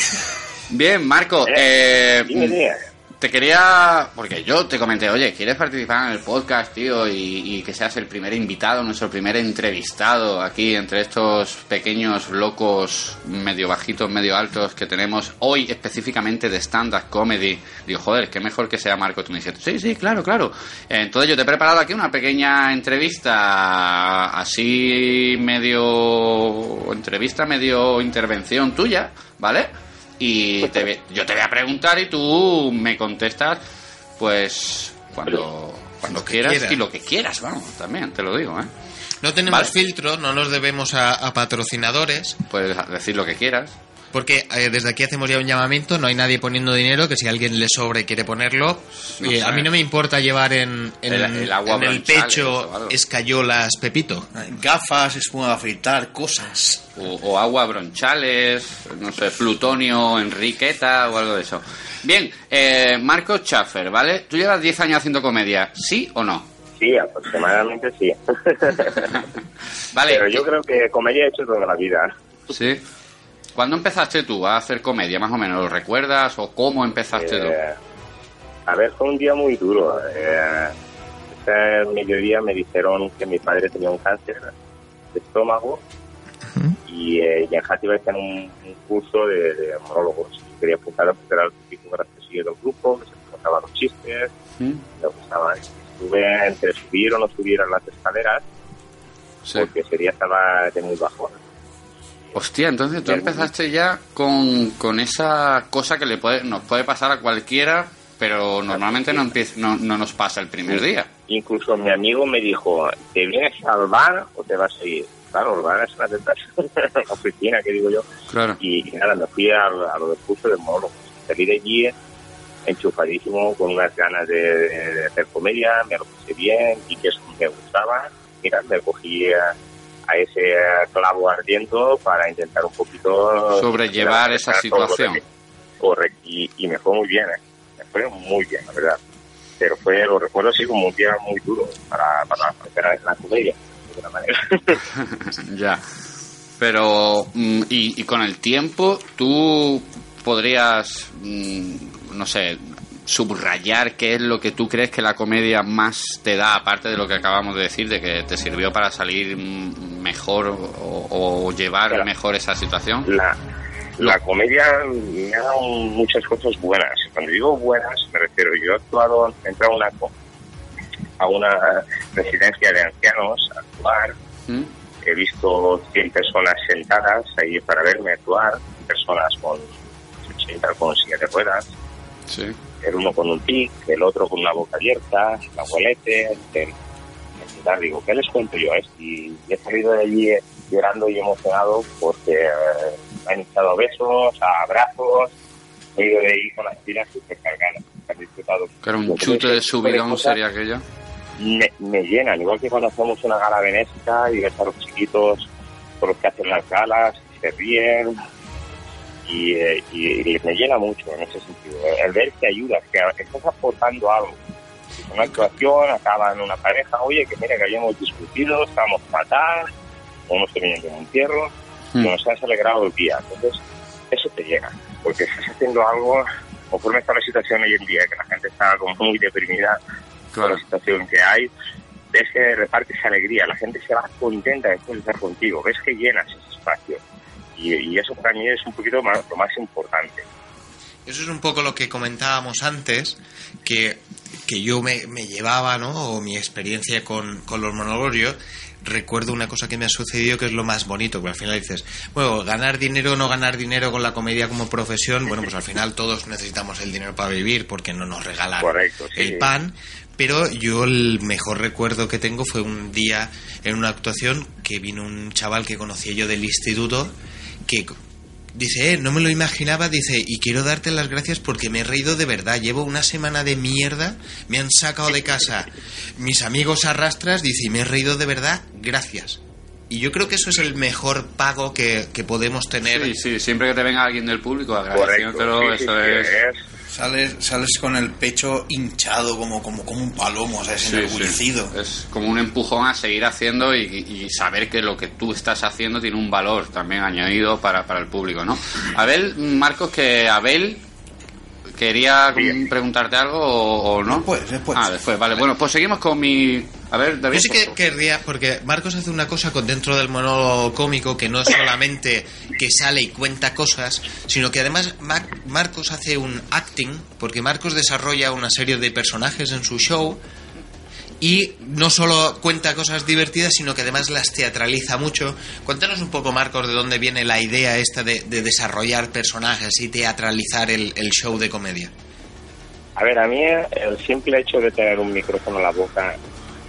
[SPEAKER 1] Bien, Marco. Eh,
[SPEAKER 4] dime.
[SPEAKER 1] Te quería, porque yo te comenté, oye, ¿quieres participar en el podcast, tío? Y, y que seas el primer invitado, nuestro primer entrevistado aquí entre estos pequeños locos medio bajitos, medio altos que tenemos hoy específicamente de stand-up comedy. Digo, joder, qué mejor que sea Marco. Dices, sí, sí, claro, claro. Entonces yo te he preparado aquí una pequeña entrevista, así medio entrevista, medio intervención tuya, ¿vale? Y te ve- yo te voy a preguntar y tú me contestas pues cuando cuando quieras
[SPEAKER 3] quieras.
[SPEAKER 1] y lo que quieras vamos también te lo digo ¿eh?
[SPEAKER 3] No tenemos
[SPEAKER 1] Vale.
[SPEAKER 3] filtro, no nos debemos a, a patrocinadores,
[SPEAKER 1] puedes decir lo que quieras
[SPEAKER 3] porque eh, desde aquí hacemos ya un llamamiento, no hay nadie poniendo dinero, que si alguien le sobre y quiere ponerlo,
[SPEAKER 1] No
[SPEAKER 3] eh, a mí no me importa llevar en, en
[SPEAKER 1] El- el agua
[SPEAKER 3] en el pecho escayolas Pepito.
[SPEAKER 2] Gafas, espuma de afeitar, cosas.
[SPEAKER 1] o, o agua bronchales no sé plutonio enriqueta o algo de eso bien eh, Marco Schaffer vale tú llevas 10 años haciendo comedia sí o no
[SPEAKER 4] Sí, aproximadamente sí.
[SPEAKER 1] vale
[SPEAKER 4] Pero yo creo que comedia he hecho toda la vida.
[SPEAKER 1] sí ¿Cuándo empezaste tú a hacer comedia, más o menos? ¿Lo recuerdas o cómo empezaste tú?
[SPEAKER 4] Eh, a ver, fue un día muy duro. Eh, ese mediodía me dijeron que mi padre tenía un cáncer de estómago y, eh, y en Játiva está en un, un curso de, de monólogos. Quería apuntar a era el típico graciosillo del grupo, que se contaban los chistes, me gustaba. Estuve entre subir o no subir a las escaleras
[SPEAKER 1] Sí.
[SPEAKER 4] porque ese día estaba de muy bajo.
[SPEAKER 1] Hostia, entonces tú empezaste ya con, con esa cosa que le puede, nos puede pasar a cualquiera pero normalmente no, empieza, no, no nos pasa el primer día.
[SPEAKER 4] Incluso mi amigo me dijo, ¿te vienes al bar o te vas a ir? Claro, el bar es una tentación, la oficina, que digo yo.
[SPEAKER 1] Claro.
[SPEAKER 4] Y, y nada, me fui a, a lo del curso de monólogo. Salí de allí enchufadísimo, con unas ganas de, de- hacer comedia, me lo puse bien y que eso me gustaba. Mira, me cogí a, ese clavo ardiendo para intentar un poquito...
[SPEAKER 1] Sobrellevar esa situación.
[SPEAKER 4] Correcto, y, y me fue muy bien, ¿eh? me fue muy bien, la verdad. Pero fue, lo recuerdo así como un día muy duro para, para en la comedia, de alguna manera.
[SPEAKER 1] Ya. Pero, mm, y, y con el tiempo, tú podrías, mm, no sé, subrayar qué es lo que tú crees que la comedia más te da, aparte de lo que acabamos de decir, de que te sirvió para salir mejor o, o llevar mejor esa situación.
[SPEAKER 4] la, la comedia me ha dado muchas cosas buenas. Cuando digo buenas, me refiero, yo he actuado, he entrado a una, a una residencia de ancianos a actuar,
[SPEAKER 1] ¿Mm?
[SPEAKER 4] he visto 100 personas sentadas ahí para verme actuar, personas con 80 con silla de ruedas,
[SPEAKER 1] Sí.
[SPEAKER 4] El uno con un tic, el otro con una boca abierta, el abuelete, el, y tal, digo, ¿qué les cuento yo? Y he salido de allí eh, llorando y emocionado porque eh, me han echado besos, abrazos, he ido de ahí con las pilas y cargadas, he disfrutado.
[SPEAKER 1] Que era un chute de subidón sería aquello.
[SPEAKER 4] Me, me llenan, igual que cuando hacemos una gala benéfica y ves a los chiquitos con los que hacen las galas, se ríen, y, eh, y- y me llena mucho en ese sentido. El ver que ayudas, que estás aportando algo. Una actuación acaba en una pareja, oye, que mira que habíamos discutido, estábamos fatal, unos tenían de un entierro,
[SPEAKER 1] Mm.
[SPEAKER 4] nos has alegrado el día. Entonces, eso te llega, porque estás haciendo algo, conforme está la situación hoy en día, que la gente está como muy deprimida
[SPEAKER 1] Claro.
[SPEAKER 4] la situación que hay, ves que repartes alegría, la gente se va contenta después de estar contigo, ves que llenas ese espacio. Y, y eso para mí es un poquito más, lo más importante.
[SPEAKER 3] Eso es un poco lo que comentábamos antes, que, que yo me, me llevaba, ¿no? O mi experiencia con, con los monólogos. Yo recuerdo una cosa que me ha sucedido que es lo más bonito, que al final dices, bueno, ganar dinero o no ganar dinero con la comedia como profesión, bueno, pues al final todos necesitamos el dinero para vivir porque no nos regalan
[SPEAKER 4] Correcto, sí.
[SPEAKER 3] el pan. Pero yo el mejor recuerdo que tengo fue un día en una actuación que vino un chaval que conocía yo del instituto que Dice, eh, no me lo imaginaba, dice, y quiero darte las gracias porque me he reído de verdad. Llevo una semana de mierda, me han sacado de casa mis amigos arrastras, dice, y me he reído de verdad, gracias. Y yo creo que eso es el mejor pago que, que podemos tener.
[SPEAKER 1] Sí, sí, siempre que te venga alguien del público agradeciéndotelo,
[SPEAKER 4] sí, sí,
[SPEAKER 1] eso
[SPEAKER 4] sí,
[SPEAKER 1] es...
[SPEAKER 4] es-
[SPEAKER 2] Sales, sales con el pecho hinchado como, como, como un palomo, o sea, es
[SPEAKER 1] Sí,
[SPEAKER 2] enorgullecido.
[SPEAKER 1] sí. Es como un empujón a seguir haciendo y, y saber que lo que tú estás haciendo tiene un valor también añadido para, para el público, ¿no? Abel, Marcos, que Abel quería
[SPEAKER 4] Bien.
[SPEAKER 1] preguntarte algo o, o no.
[SPEAKER 2] Después, después.
[SPEAKER 1] Ah, después, vale. Bueno, pues seguimos con mi... A ver, David.
[SPEAKER 3] Yo sí que querría, porque Marcos hace una cosa con dentro del monólogo cómico que no es solamente que sale y cuenta cosas, sino que además Ma- Marcos hace un acting, porque Marcos desarrolla una serie de personajes en su show y no solo cuenta cosas divertidas, sino que además las teatraliza mucho. Cuéntanos un poco, Marcos, de dónde viene la idea esta de, de desarrollar personajes y teatralizar el, el show de comedia.
[SPEAKER 4] A ver, a mí el simple hecho de tener un micrófono en la boca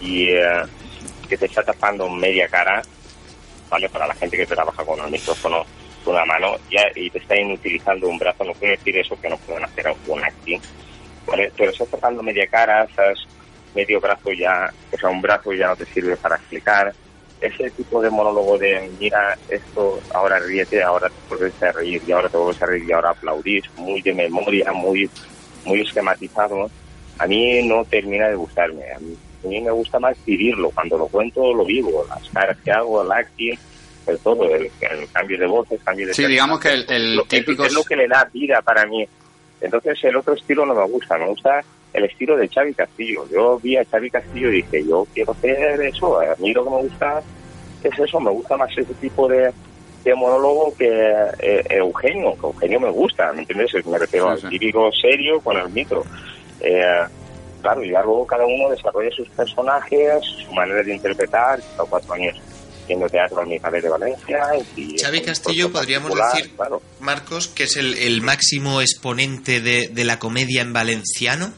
[SPEAKER 4] y eh, que te está tapando media cara, ¿vale? Para la gente que trabaja con el micrófono con una mano ya, y te está inutilizando un brazo, no quiere decir eso que no pueden hacer un acting, ¿vale? Pero estás tapando media cara, estás medio brazo ya, o sea, un brazo ya no te sirve para explicar. Ese tipo de monólogo de, mira, esto, ahora ríete, ahora te vuelves a reír, y ahora te vuelves a reír, y ahora aplaudís, muy de memoria, muy, muy esquematizado, a mí no termina de gustarme. A mí, a mí me gusta más vivirlo. Cuando lo cuento, lo vivo. Las caras que hago, el acting, el todo, el, el cambio de voz, el cambio de...
[SPEAKER 1] Sí, digamos que el, el
[SPEAKER 4] Lo-
[SPEAKER 1] típico...
[SPEAKER 4] Es, lo que le da vida para mí. Entonces el otro estilo no me gusta, me gusta el estilo de Xavi Castillo. Yo vi a Xavi Castillo y dije, yo quiero hacer eso, a mí lo que me gusta es eso, me gusta más ese tipo de, de monólogo que eh, Eugenio, que Eugenio me gusta, ¿me entiendes? Me refiero
[SPEAKER 1] Sí, sí.
[SPEAKER 4] al típico serio con el micro. Eh, claro, y luego cada uno desarrolla sus personajes, su manera de interpretar, hasta cuatro años haciendo teatro en mi de Valencia. Y
[SPEAKER 3] Xavi Castillo, podríamos decir, Marcos, que es el, el máximo exponente de, de, la comedia en valenciano.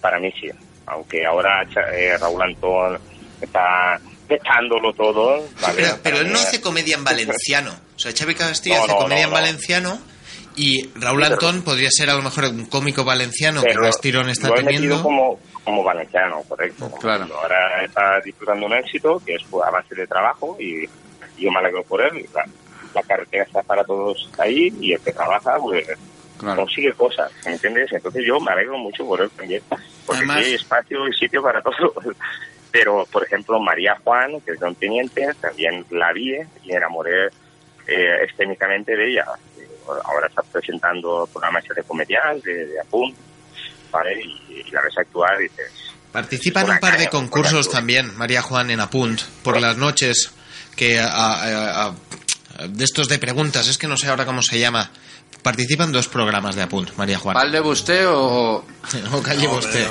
[SPEAKER 4] Para mí sí, aunque ahora eh, Raúl Antón está echándolo todo. ¿vale?
[SPEAKER 3] pero, pero él no hace comedia en valenciano. O sea, Xavi Castillo no, hace no, comedia en valenciano y Raúl sí, Antón podría ser a lo mejor un cómico valenciano que más tirón está
[SPEAKER 4] lo he
[SPEAKER 3] teniendo.
[SPEAKER 4] Como, como valenciano, correcto.
[SPEAKER 3] Claro.
[SPEAKER 4] Ahora está disfrutando un éxito que es a base de trabajo y, y yo me alegro por él. La, la, carretera está para todos ahí y el que trabaja, pues claro. consigue cosas, ¿me entiendes? Entonces yo me alegro mucho por él también, porque Además, hay espacio y sitio para todos. Pero, por ejemplo, María Juan, que es don teniente, también la vi y enamoré eh, escénicamente de ella. Ahora está presentando programas de comediantes, de, de Apunt, ¿vale? Y, y, la ves actuar y dices...
[SPEAKER 3] Participa en un par de concursos también, María Juan, en Apunt, por las noches, que a, a, a, de estos de preguntas, es que no sé ahora cómo se llama. Participan dos programas de Apunt, María Juan.
[SPEAKER 1] ¿Val de Busté o...?
[SPEAKER 3] o Calle no, Busté.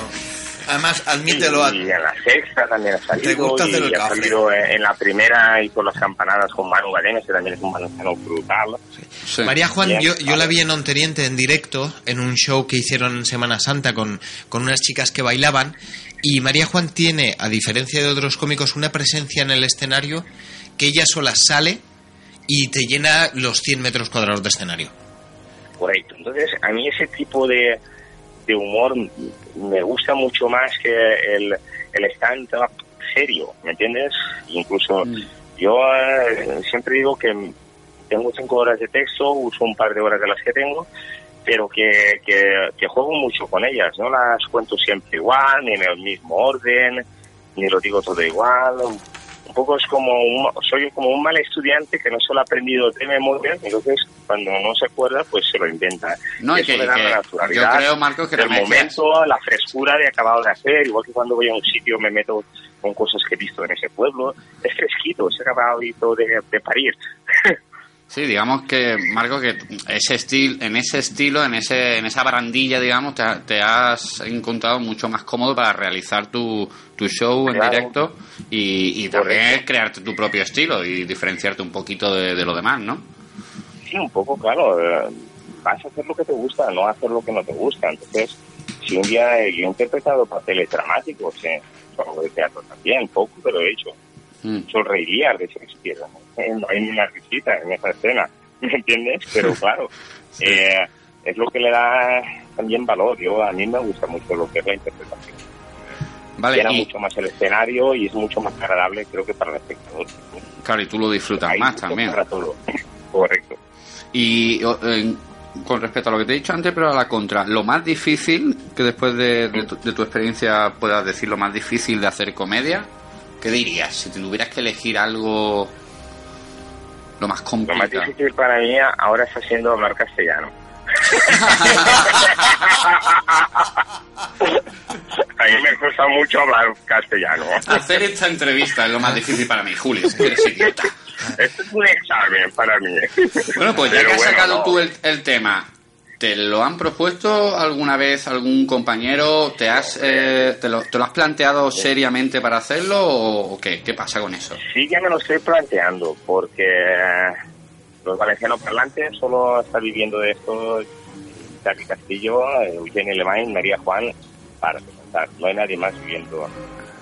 [SPEAKER 2] Además, admítelo.
[SPEAKER 4] Y, y, en la sexta también ha salido.
[SPEAKER 2] ¿Te gusta hacer el
[SPEAKER 4] y ha salido en, la primera y con las campanadas con Manu Garenes, que también es un valenciano brutal.
[SPEAKER 3] Sí. Sí. María Juan, Bien, yo, yo la vi en Onteniente en directo, en un show que hicieron en Semana Santa con, con unas chicas que bailaban. Y María Juan tiene, a diferencia de otros cómicos, una presencia en el escenario que ella sola sale y te llena los 100 metros cuadrados de escenario.
[SPEAKER 4] Correcto. Entonces, a mí ese tipo de, de humor me gusta mucho más que el, el stand-up serio, ¿me entiendes? Incluso mm. yo eh, siempre digo que tengo cinco horas de texto, uso un par de horas de las que tengo, pero que, que, que juego mucho con ellas, no las cuento siempre igual, ni en el mismo orden, ni lo digo todo igual, un poco es como un, soy como un mal estudiante que no solo ha aprendido de memoria, entonces cuando no se acuerda, pues se lo inventa.
[SPEAKER 1] No, y que,
[SPEAKER 4] le da
[SPEAKER 1] que
[SPEAKER 4] la naturalidad
[SPEAKER 1] yo creo, Marcos, que
[SPEAKER 4] del momento, la frescura de acabado de hacer, igual que cuando voy a un sitio me meto con cosas que he visto en ese pueblo, es fresquito, es acabado de, de parir.
[SPEAKER 1] Sí, digamos que, Marco, que ese estilo, en ese estilo, en ese, en esa barandilla, digamos, te, te has encontrado mucho más cómodo para realizar tu, tu show en directo y, y también crearte tu propio estilo y diferenciarte un poquito de, de lo demás, ¿no?
[SPEAKER 4] Sí, un poco, claro. Vas a hacer lo que te gusta, no hacer lo que no te gusta. Entonces, si un día yo he interpretado papeles dramáticos, eh, de teatro también, poco, pero he hecho.
[SPEAKER 1] Mm.
[SPEAKER 4] Yo reiría de Shakespeare. ¿no? No hay una risita en esa escena, ¿me entiendes? Pero claro, eh, es lo que le da también valor. Yo A mí me gusta mucho lo que es la interpretación.
[SPEAKER 1] Vale,
[SPEAKER 4] Llena
[SPEAKER 1] y,
[SPEAKER 4] mucho más el escenario y es mucho más agradable, creo que para el espectador.
[SPEAKER 1] claro, y tú lo disfrutas
[SPEAKER 4] Hay
[SPEAKER 1] más también.
[SPEAKER 4] Para todo. Correcto.
[SPEAKER 1] Y eh, con respecto a lo que te he dicho antes, pero a la contra, lo más difícil, que después de, de, tu, de tu experiencia puedas decir lo más difícil de hacer comedia, ¿qué dirías? Si te tuvieras que elegir algo lo más
[SPEAKER 4] Lo más
[SPEAKER 1] complicado.
[SPEAKER 4] difícil para mí ahora está siendo hablar castellano. A mí me cuesta mucho hablar castellano.
[SPEAKER 1] Hacer esta entrevista es lo más difícil para mí, que eres idiota.
[SPEAKER 4] Esto es un examen para mí.
[SPEAKER 1] Bueno, pues ya
[SPEAKER 4] Pero
[SPEAKER 1] que has
[SPEAKER 4] bueno,
[SPEAKER 1] sacado
[SPEAKER 4] no.
[SPEAKER 1] tú el, el tema, ¿te lo han propuesto alguna vez algún compañero? ¿Te, has, eh, te, lo, has planteado seriamente para hacerlo o, qué? ¿Qué pasa con eso?
[SPEAKER 4] Sí que me lo estoy planteando, porque los valencianos parlantes solo está viviendo de esto Jackie Castillo, Eugenio Lemain, María Juan, para presentar. No hay nadie más viviendo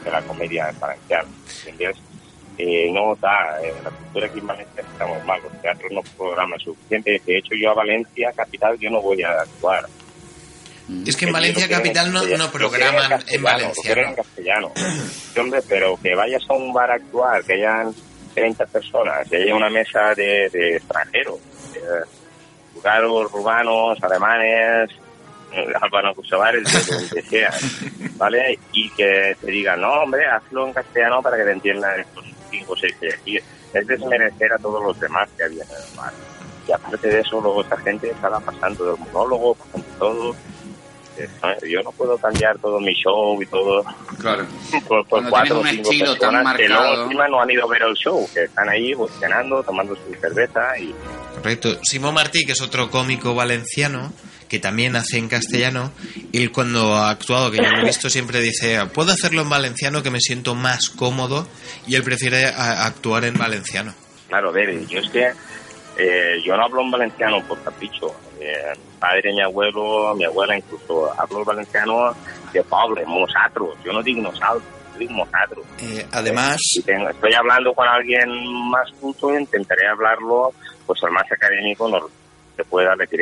[SPEAKER 4] de la comedia valenciana. ¿entiendes? Eh, no está, eh, la cultura aquí en Valencia estamos mal, los teatros no programan suficiente. De hecho, yo a Valencia, capital, yo no voy a actuar.
[SPEAKER 3] Es que en
[SPEAKER 4] Eh,
[SPEAKER 3] Valencia Capital no, no programan en
[SPEAKER 4] lo quieren
[SPEAKER 3] valenciano.
[SPEAKER 4] castellano. Hombre, pero que vayas a un bar a actuar, que hayan 30 personas, que haya una mesa de, de extranjeros, eh, búlgaros, rumanos, alemanes, eh, albanos kosovares, de donde sea, ¿vale? Y que te digan, no, hombre, hazlo en castellano para que te entiendan estos cinco o seis que hay aquí. Es desmerecer a todos los demás que había en el bar. Y aparte de eso, luego esta gente estaba pasando del monólogo, pasando todo. Eh, Yo no puedo cambiar todo mi show y todo
[SPEAKER 1] Claro.
[SPEAKER 4] por, por cuatro o cinco
[SPEAKER 1] estilo tan
[SPEAKER 4] personas que luego encima no han ido a ver el show, que están ahí cenando, tomando su cerveza y
[SPEAKER 3] Correcto. Simón Martí, que es otro cómico valenciano, que también hace en castellano, él cuando ha actuado, que yo lo he visto, siempre dice, puedo hacerlo en valenciano que me siento más cómodo y él prefiere actuar en valenciano.
[SPEAKER 4] Claro, David, yo es que eh, yo no hablo en valenciano por capricho. Eh, padre, mi abuelo, mi abuela incluso hablo valenciano de pobre, nosotros. Yo no digo nosotros.
[SPEAKER 2] Eh, además...
[SPEAKER 4] Si estoy hablando con alguien más culto, intentaré hablarlo pues el más académico no se pueda decir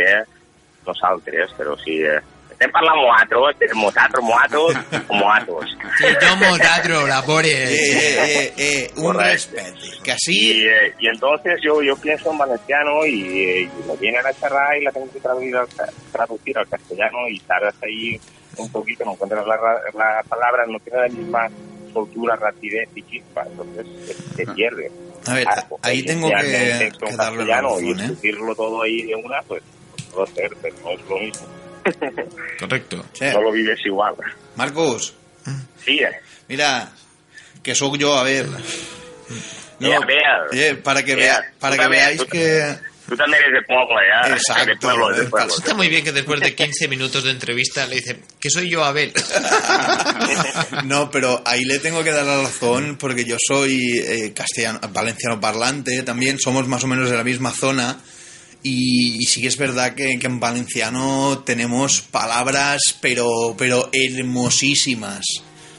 [SPEAKER 4] nosotros, pero si... Eh, estem parlant moatros, moatros, moatros o moatos.
[SPEAKER 3] Sí, yo moatro, la pobre.
[SPEAKER 2] Eh, eh, eh, un respeto. Que así...
[SPEAKER 4] Y, eh, y, entonces yo, yo pienso en valenciano y, y me viene a la charla y la tengo que traducir al, traducir al castellano y tardas ahí un poquito, no encuentras la, la palabra, no tiene la misma soltura, rapidez y chispa, entonces se, se pierde.
[SPEAKER 2] A ver, ah, ahí tengo que, que darle la razón,
[SPEAKER 4] y
[SPEAKER 2] ¿eh?
[SPEAKER 4] todo ahí de una, pues puedo hacer, pero no es lo mismo.
[SPEAKER 3] Correcto.
[SPEAKER 2] Sí.
[SPEAKER 4] No lo vives igual.
[SPEAKER 2] Marcos.
[SPEAKER 4] Sí, eh.
[SPEAKER 2] Mira, que soy yo, a ver.
[SPEAKER 4] No, yeah,
[SPEAKER 2] para que,
[SPEAKER 4] vea,
[SPEAKER 2] vea, para que veáis
[SPEAKER 4] tú,
[SPEAKER 2] que...
[SPEAKER 4] Tú también eres de pueblo, ¿eh?
[SPEAKER 2] Exacto.
[SPEAKER 4] De pueblo, de pueblo.
[SPEAKER 3] Está muy bien que después de 15 minutos de entrevista le dicen que soy yo Abel.
[SPEAKER 2] no, pero ahí le tengo que dar la razón porque yo soy eh, castellano, valenciano parlante, también somos más o menos de la misma zona. Y, y sí que es verdad que, que, en valenciano tenemos palabras, pero, pero hermosísimas.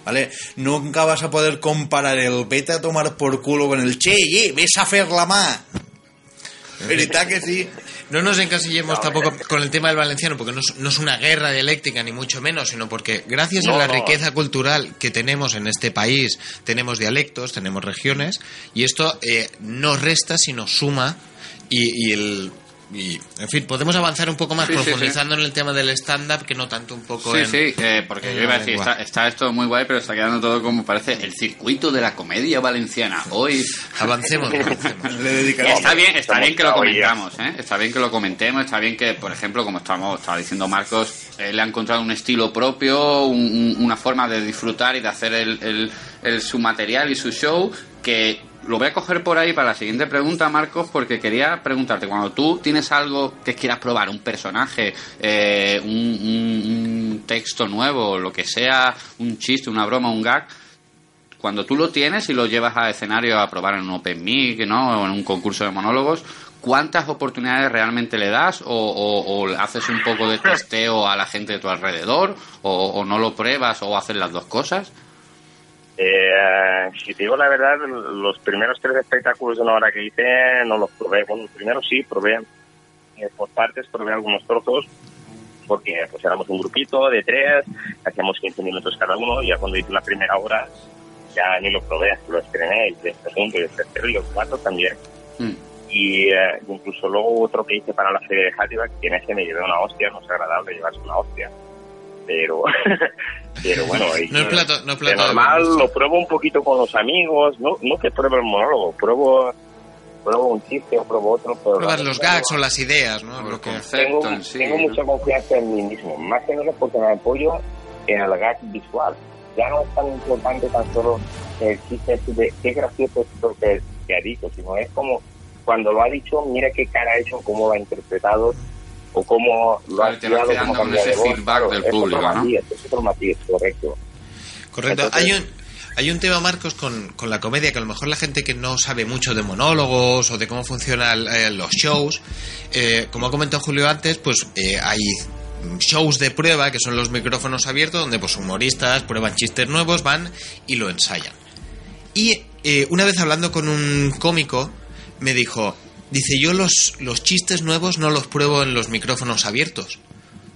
[SPEAKER 2] ¿Vale? Nunca vas a poder comparar el vete a tomar por culo con el che, ye, ves a hacer la ma. ¿Verdad que sí?
[SPEAKER 3] No nos encasillemos tampoco con el tema del valenciano, porque no es, no es, una guerra dialéctica, ni mucho menos, sino porque gracias
[SPEAKER 4] no,
[SPEAKER 3] a la
[SPEAKER 4] no.
[SPEAKER 3] riqueza cultural que tenemos en este país, tenemos dialectos, tenemos regiones, y esto eh, no resta, sino suma, y, y el y, en fin, podemos avanzar un poco más
[SPEAKER 1] Sí, sí,
[SPEAKER 3] profundizando en el tema del stand-up que no tanto un poco
[SPEAKER 1] Sí,
[SPEAKER 3] en...
[SPEAKER 1] sí, eh, porque
[SPEAKER 3] en
[SPEAKER 1] yo iba a
[SPEAKER 3] la
[SPEAKER 1] decir, está, está esto muy guay, pero está quedando todo como parece el circuito de la comedia valenciana. Hoy
[SPEAKER 3] Avancemos, avancemos.
[SPEAKER 2] Le
[SPEAKER 1] está bien, está bien que lo comentamos, ¿eh? Está bien que lo comentemos, está bien que, por ejemplo, como estamos, estaba diciendo Marcos, él le ha encontrado un estilo propio, un- un- una forma de disfrutar y de hacer el, el- el- su material y su show que lo voy a coger por ahí para la siguiente pregunta, Marcos, porque quería preguntarte, cuando tú tienes algo que quieras probar, un personaje, eh, un, texto nuevo, lo que sea, un chiste, una broma, un gag, cuando tú lo tienes y lo llevas a escenario a probar en un Open Mic, ¿no? O en un concurso de monólogos, ¿cuántas oportunidades realmente le das? ¿O, o- o haces un poco de testeo a la gente de tu alrededor? ¿O, o no lo pruebas o haces las dos cosas?
[SPEAKER 4] Eh, si te digo la verdad, los primeros tres espectáculos de una hora que hice no los probé. Bueno, los primeros sí, probé eh, por partes, probé algunos trozos, porque pues éramos un grupito de tres, hacíamos 15 minutos cada uno, y ya cuando hice la primera hora ya ni lo probé, lo estrené, el segundo y el tercero y el cuarto también.
[SPEAKER 1] Mm.
[SPEAKER 4] Y eh, incluso luego otro que hice para la serie de Hattiback, que en ese me llevé una hostia, no es agradable llevarse una hostia. Pero, pero bueno, y
[SPEAKER 3] No es plato, no es plato de
[SPEAKER 4] normal lo pruebo un poquito con los amigos, no, no que pruebe el monólogo, pruebo, pruebo un chiste o pruebo otro. Pero
[SPEAKER 3] Pruebas los gags o las ideas, ¿no?
[SPEAKER 1] O
[SPEAKER 3] Lo
[SPEAKER 1] el
[SPEAKER 3] que-
[SPEAKER 1] concepto
[SPEAKER 4] tengo,
[SPEAKER 1] en sí,
[SPEAKER 4] tengo
[SPEAKER 1] ¿no?
[SPEAKER 4] mucha confianza en mí mismo, más que nada porque me apoyo en el gag visual. Ya no es tan importante tan solo el chiste de qué gracioso es lo que, que ha dicho, sino es como cuando lo ha dicho, mira qué cara ha hecho, cómo lo ha interpretado o cómo lo ha
[SPEAKER 1] te vas quedando con ese
[SPEAKER 4] de voz.
[SPEAKER 1] feedback
[SPEAKER 4] Claro,
[SPEAKER 1] del
[SPEAKER 4] es otro
[SPEAKER 1] público, ¿no?
[SPEAKER 4] matiz, Es otro matiz, correcto.
[SPEAKER 3] Correcto.
[SPEAKER 4] Entonces-
[SPEAKER 3] hay un hay un tema, Marcos, con, con la comedia que a lo mejor la gente que no sabe mucho de monólogos o de cómo funcionan eh, los shows, eh, como ha comentado Julio antes, pues eh, hay shows de prueba que son los micrófonos abiertos donde pues humoristas prueban chistes nuevos, van y lo ensayan. Y eh, una vez hablando con un cómico me dijo, dice yo los, los chistes nuevos no los pruebo en los micrófonos abiertos.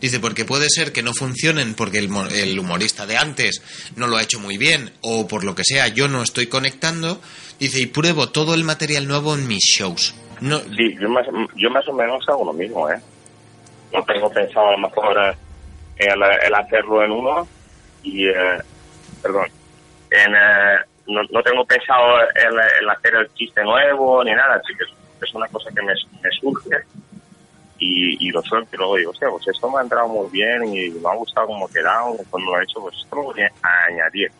[SPEAKER 3] Dice, porque puede ser que no funcionen porque el, el humorista de antes no lo ha hecho muy bien o por lo que sea yo no estoy conectando. Dice, y pruebo todo el material nuevo en mis shows. No,
[SPEAKER 4] yo más, yo más o menos hago lo mismo, ¿eh? No tengo pensado a lo mejor eh, el, el hacerlo en uno y, eh, perdón, en, eh, no, no tengo pensado el, el hacer el chiste nuevo ni nada, así que es, una cosa que me, me surge y, y lo suelto y luego digo, hostia, pues esto me ha entrado muy bien y me ha gustado como quedado, cuando lo he hecho, pues esto lo voy a añadir.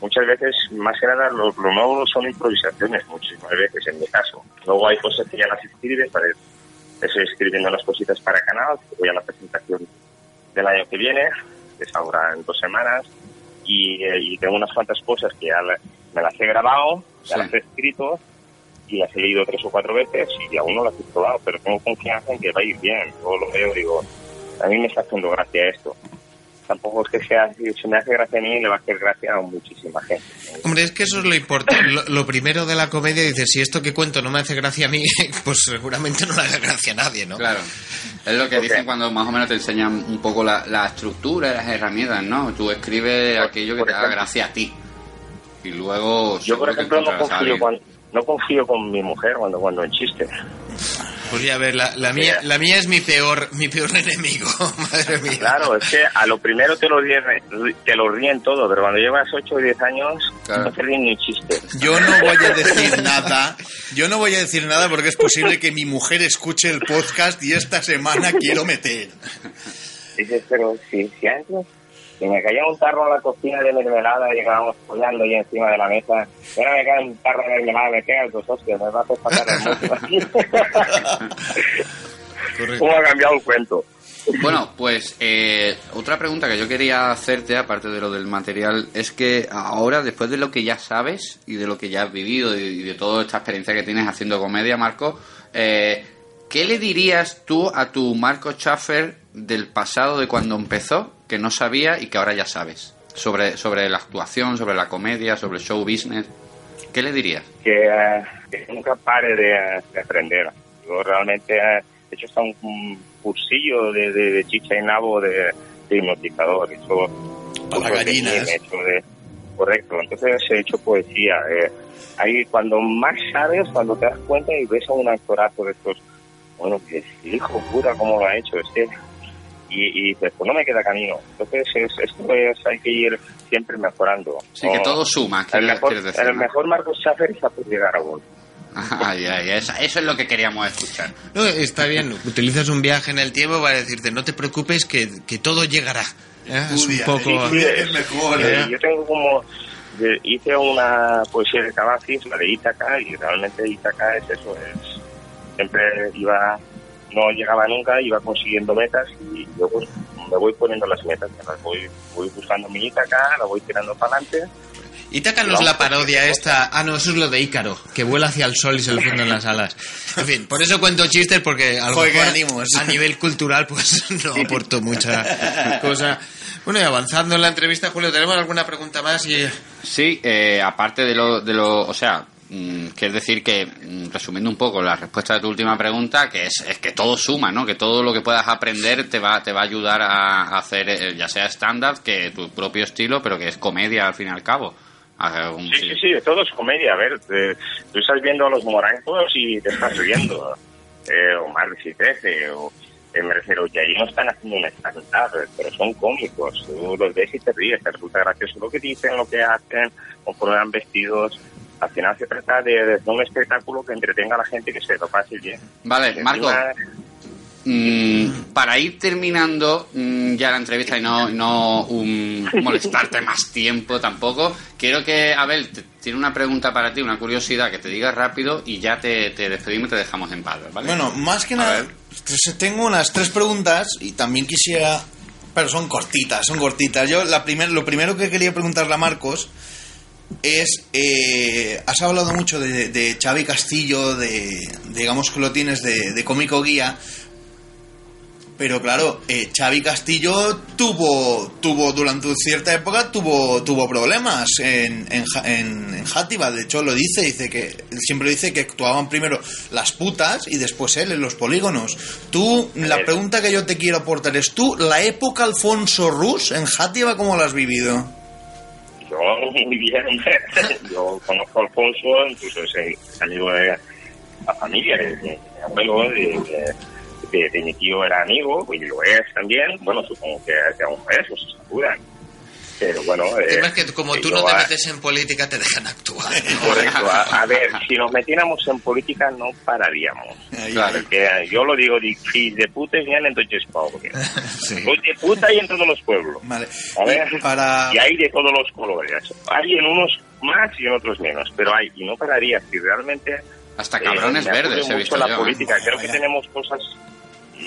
[SPEAKER 4] Muchas veces, más que nada, lo, lo nuevo son improvisaciones, muchísimas veces en mi caso. Luego hay cosas que ya las escribes para estoy escribiendo unas cositas para canal, voy a la presentación del año que viene, que es ahora en dos semanas, y, eh, y tengo unas cuantas cosas que ya la- me las he grabado, ya
[SPEAKER 1] Sí.
[SPEAKER 4] las he escrito, y las he leído tres o cuatro veces y aún no las he probado, pero tengo confianza en que va a ir bien. Yo lo veo, digo, a mí me está haciendo gracia esto. Tampoco es que sea, si me hace gracia a mí, le va a hacer gracia a muchísima gente.
[SPEAKER 3] Hombre, es que eso es lo importante. Lo, lo primero de la comedia, dices, si esto que cuento no me hace gracia a mí, pues seguramente no le haga gracia a nadie, ¿no?
[SPEAKER 1] Claro. Es lo que dicen cuando más o menos te enseñan un poco la, la estructura y las herramientas, ¿no? Tú escribes
[SPEAKER 4] Por-
[SPEAKER 1] aquello que te haga gracia a ti. Y luego.
[SPEAKER 4] Yo, por ejemplo, no confío,
[SPEAKER 1] alguien.
[SPEAKER 4] No confío con mi mujer cuando, cuando en chiste.
[SPEAKER 3] Pues ya, a ver, la, la mía, la mía es mi peor, mi peor enemigo, madre mía.
[SPEAKER 4] Claro, es que a lo primero te lo, ríen, te lo ríen todo, pero cuando llevas 8 o 10 años,
[SPEAKER 1] Claro.
[SPEAKER 4] no te ríen ni un chiste.
[SPEAKER 2] Yo no voy a decir nada. Yo no voy a decir nada porque es posible que mi mujer escuche el podcast y esta semana quiero meter.
[SPEAKER 4] Dices, pero si, si antes si me caía un tarro en la cocina de mermelada y acabamos follando ahí encima de la mesa, y ahora me cae un tarro de mermelada, me quedan dos hostias, me va a hacer pasar el mundo. ¿Cómo ha cambiado el cuento?
[SPEAKER 1] Bueno, pues eh, otra pregunta que yo quería hacerte, aparte de lo del material, es que ahora, después de lo que ya sabes y de lo que ya has vivido y y de toda esta experiencia que tienes haciendo comedia, Marco, eh, ¿qué le dirías tú a tu Marco Schaffer del pasado, de cuando empezó, que no sabía y que ahora ya sabes? Sobre, sobre la actuación, sobre la comedia, sobre el show business. ¿Qué le dirías?
[SPEAKER 4] que, eh, que nunca pare de, de aprender. Yo realmente eh, he hecho hasta un, un cursillo de, de, de chicha y nabo de, de hipnotizador. He hecho
[SPEAKER 2] Para gallinas.
[SPEAKER 4] he hecho de- correcto. Entonces he hecho poesía. eh. ahí cuando más sabes, cuando te das cuenta y ves a un actorazo de estos, bueno, que hijo puta, cómo lo ha hecho este. Y, y dices, pues no me queda camino. Entonces es, esto es, hay que ir siempre mejorando.
[SPEAKER 1] Sí, que
[SPEAKER 4] No-
[SPEAKER 1] todo suma,
[SPEAKER 4] el mejor,
[SPEAKER 1] decir,
[SPEAKER 4] el
[SPEAKER 1] ¿no?
[SPEAKER 4] mejor Marcos Schaffer está por llegar a gol.
[SPEAKER 1] Ay, ay, eso, eso es lo que queríamos escuchar.
[SPEAKER 3] No, está bien, utilizas un viaje en el tiempo para decirte, no te preocupes que, que todo llegará. ¿Eh? Es un poco...
[SPEAKER 2] que es mejor.
[SPEAKER 4] Eh, yo tengo como hice una poesía de Cavazis, la de Ítaca, y realmente Ítaca es eso, es siempre iba, no llegaba nunca, iba consiguiendo metas y yo pues, me voy poniendo las metas, me las voy, voy buscando mi Ítaca, la voy tirando para adelante.
[SPEAKER 3] Ítaca no es la parodia esta... Ah, no, eso es lo de Ícaro, que vuela hacia el sol y se le funden las alas. En fin, por eso cuento chistes, porque a lo mejor a nivel cultural pues no aporto mucha cosa. Bueno, y avanzando en la entrevista, Julio, ¿tenemos alguna pregunta más? Y...
[SPEAKER 1] Sí, eh, aparte de lo, de lo, o sea, que es decir que, mm, resumiendo un poco la respuesta de tu última pregunta, que es, es que todo suma, ¿no? Que todo lo que puedas aprender te va, te va a ayudar a, hacer, eh, ya sea estándar, que tu propio estilo, pero que es comedia al fin y al cabo. Un-
[SPEAKER 4] Sí, sí, sí, todo es comedia, a ver, eh, tú estás viendo a los morancos y te estás riendo, eh, o Marx y 13, o eh, me refiero, que ahí no están haciendo un stand-up, pero son cómicos, tú los ves y te ríes, te resulta gracioso lo que dicen, lo que hacen, conforme van vestidos, al final se trata de, un espectáculo que entretenga a la gente y que se lo pase bien.
[SPEAKER 1] Vale,
[SPEAKER 4] Encima,
[SPEAKER 1] Marco, mm, para ir terminando mm, ya la entrevista y no, no um, molestarte más tiempo tampoco, quiero que Abel te- tiene una pregunta para ti, una curiosidad, que te diga rápido y ya te, te despedimos y te dejamos en paz, ¿vale?
[SPEAKER 2] Bueno, más que
[SPEAKER 1] A
[SPEAKER 2] nada,
[SPEAKER 1] ver.
[SPEAKER 2] tres- tengo unas tres preguntas y también quisiera, pero son cortitas, son cortitas. Yo la primer, lo primero que quería preguntarle a Marcos es, eh, has hablado mucho de, de Xavi Castillo, de, digamos que lo tienes de, de cómico guía, pero claro, eh, Xavi Castillo tuvo, tuvo durante cierta época tuvo, tuvo problemas en, en, en, en Játiva. De hecho, lo dice, dice que siempre dice que actuaban primero las putas y después él en los polígonos. Tú, la pregunta que yo te quiero aportar es tú, la época Alfonso Rus en Játiva, ¿cómo la has vivido?
[SPEAKER 4] Muy bien, yo conozco a Alfonso, incluso es amigo de la familia, de, mi abuelo, de, de- mi tío era amigo, y lo es también, bueno, supongo que, que aún es, se aseguran. Pero bueno... Eh,
[SPEAKER 3] es que como tú no te
[SPEAKER 4] a-
[SPEAKER 3] metes en política, te dejan actuar. ¿no?
[SPEAKER 4] Correcto, a, a ver, si nos metiéramos en política no pararíamos.
[SPEAKER 1] Claro.
[SPEAKER 4] Porque yo lo digo, de fills de puta y en pobre.
[SPEAKER 3] Sí.
[SPEAKER 4] De puta hay en todos los pueblos.
[SPEAKER 2] Vale.
[SPEAKER 4] A ver,
[SPEAKER 2] Y para...
[SPEAKER 4] y hay de todos los colores. Hay en unos más y en otros menos, pero hay, y no pararía. Si realmente
[SPEAKER 1] Hasta cabrones
[SPEAKER 4] Eh, me acude
[SPEAKER 1] verdes he
[SPEAKER 4] mucho
[SPEAKER 1] visto
[SPEAKER 4] la
[SPEAKER 1] yo. ¿eh?
[SPEAKER 4] política. Creo que tenemos cosas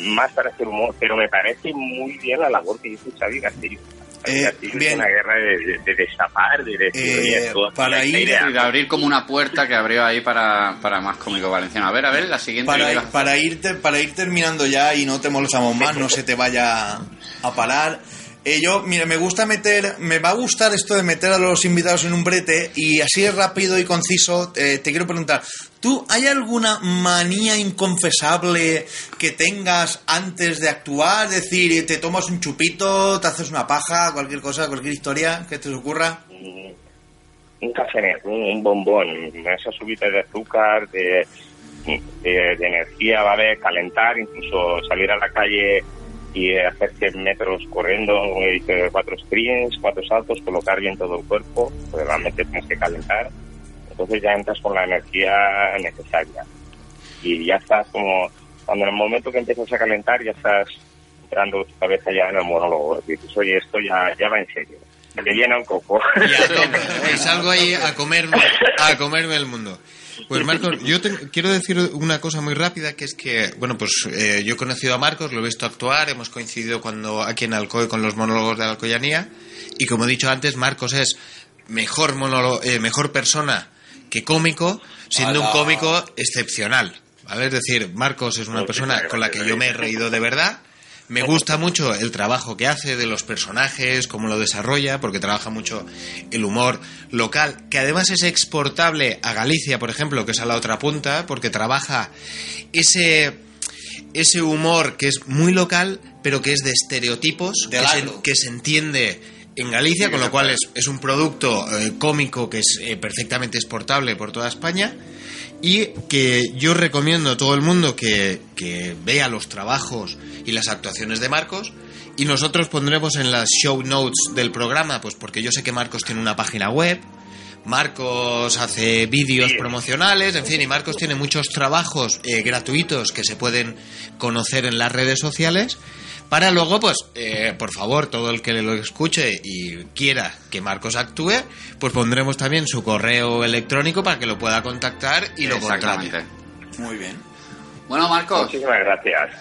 [SPEAKER 4] más para hacer humor, pero me parece muy bien la labor que hizo Xavi Castillo.
[SPEAKER 2] Eh, bien.
[SPEAKER 4] una guerra de, de, de destapar, de decir,
[SPEAKER 2] Eh, para ir-
[SPEAKER 1] de abrir como una puerta que abrió ahí para, para más cómico valenciano. A ver, a ver, la siguiente.
[SPEAKER 2] Para,
[SPEAKER 1] a-
[SPEAKER 2] para, irte, para ir terminando ya y no te molestamos más, no se te vaya a parar. Eh, yo, mira, me gusta meter, me va a gustar esto de meter a los invitados en un brete y así es rápido y conciso. eh, te quiero preguntar, ¿tú hay alguna manía inconfesable que tengas antes de actuar? Es decir, te tomas un chupito, te haces una paja, cualquier cosa, cualquier historia que te ocurra.
[SPEAKER 4] un, un café, un, bombón, esa subida de azúcar, de, de, de energía, ¿vale? Calentar, incluso salir a la calle y hacer 100 metros corriendo, cuatro sprints, cuatro saltos, colocar bien todo el cuerpo, pues realmente tienes que calentar. Entonces ya entras con la energía necesaria. Y ya estás como, cuando en el momento que empiezas a calentar, ya estás entrando tu cabeza ya en el monólogo. Dices, oye, esto ya, ya va en serio. Se me llena un coco.
[SPEAKER 3] Y a tope. Y salgo ahí a comerme, a comerme el mundo. Pues Marcos, yo te- quiero decir una cosa muy rápida, que es que, bueno, pues eh, yo he conocido a Marcos, lo he visto actuar, hemos coincidido cuando aquí en Alcoy con los monólogos de la Alcoyanía, y como he dicho antes, Marcos es mejor, monólogo, eh, mejor persona que cómico, siendo un cómico excepcional. ¿vale? Es decir, Marcos es una persona con la que yo me he reído de verdad. Me gusta mucho el trabajo que hace de los personajes, cómo lo desarrolla, porque trabaja mucho el humor local, que además es exportable a Galicia, por ejemplo, que es a la otra punta, porque trabaja ese, ese humor que es muy local, pero que es de estereotipos, se, que se entiende en Galicia, con lo cual es, es un producto eh, cómico que es eh, perfectamente exportable por toda España y que yo recomiendo a todo el mundo que, que vea los trabajos y las actuaciones de Marcos y nosotros pondremos en las show notes del programa, pues porque yo sé que Marcos tiene una página web, Marcos hace vídeos promocionales, en fin, y Marcos tiene muchos trabajos eh, gratuitos que se pueden conocer en las redes sociales. Para luego, pues, eh, por favor, todo el que lo escuche y quiera que Marcos actúe, pues pondremos también su correo electrónico para que lo pueda contactar y lo contrate.
[SPEAKER 1] Exactamente.
[SPEAKER 2] Muy bien.
[SPEAKER 1] Bueno, Marcos,
[SPEAKER 4] Muchísimas gracias.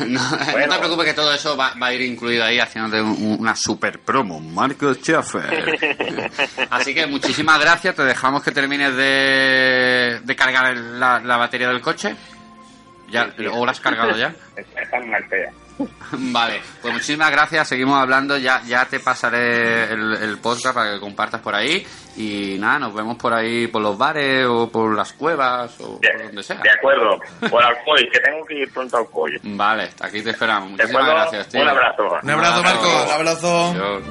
[SPEAKER 1] no, te preocupes que todo eso va, va a ir incluido ahí haciéndote un- una super promo. Marcos Schaffer. Así que muchísimas gracias. Te dejamos que termines de, de cargar la, la batería del coche. Ya,
[SPEAKER 4] Sí, sí.
[SPEAKER 1] ¿O la has cargado ya?
[SPEAKER 4] Está en Altea.
[SPEAKER 1] Vale, pues muchísimas gracias, seguimos hablando, ya, ya te pasaré el, el podcast para que compartas por ahí y nada, nos vemos por ahí, por los bares o por las cuevas o por donde sea.
[SPEAKER 4] De acuerdo. Por Alcoy, que tengo que ir pronto a Alcoy.
[SPEAKER 1] Vale, aquí te esperamos,
[SPEAKER 4] ¿De
[SPEAKER 1] muchísimas
[SPEAKER 4] acuerdo?
[SPEAKER 1] gracias, tío.
[SPEAKER 4] Un abrazo.
[SPEAKER 3] Un abrazo, Marcos.
[SPEAKER 2] Un abrazo.
[SPEAKER 1] Adiós.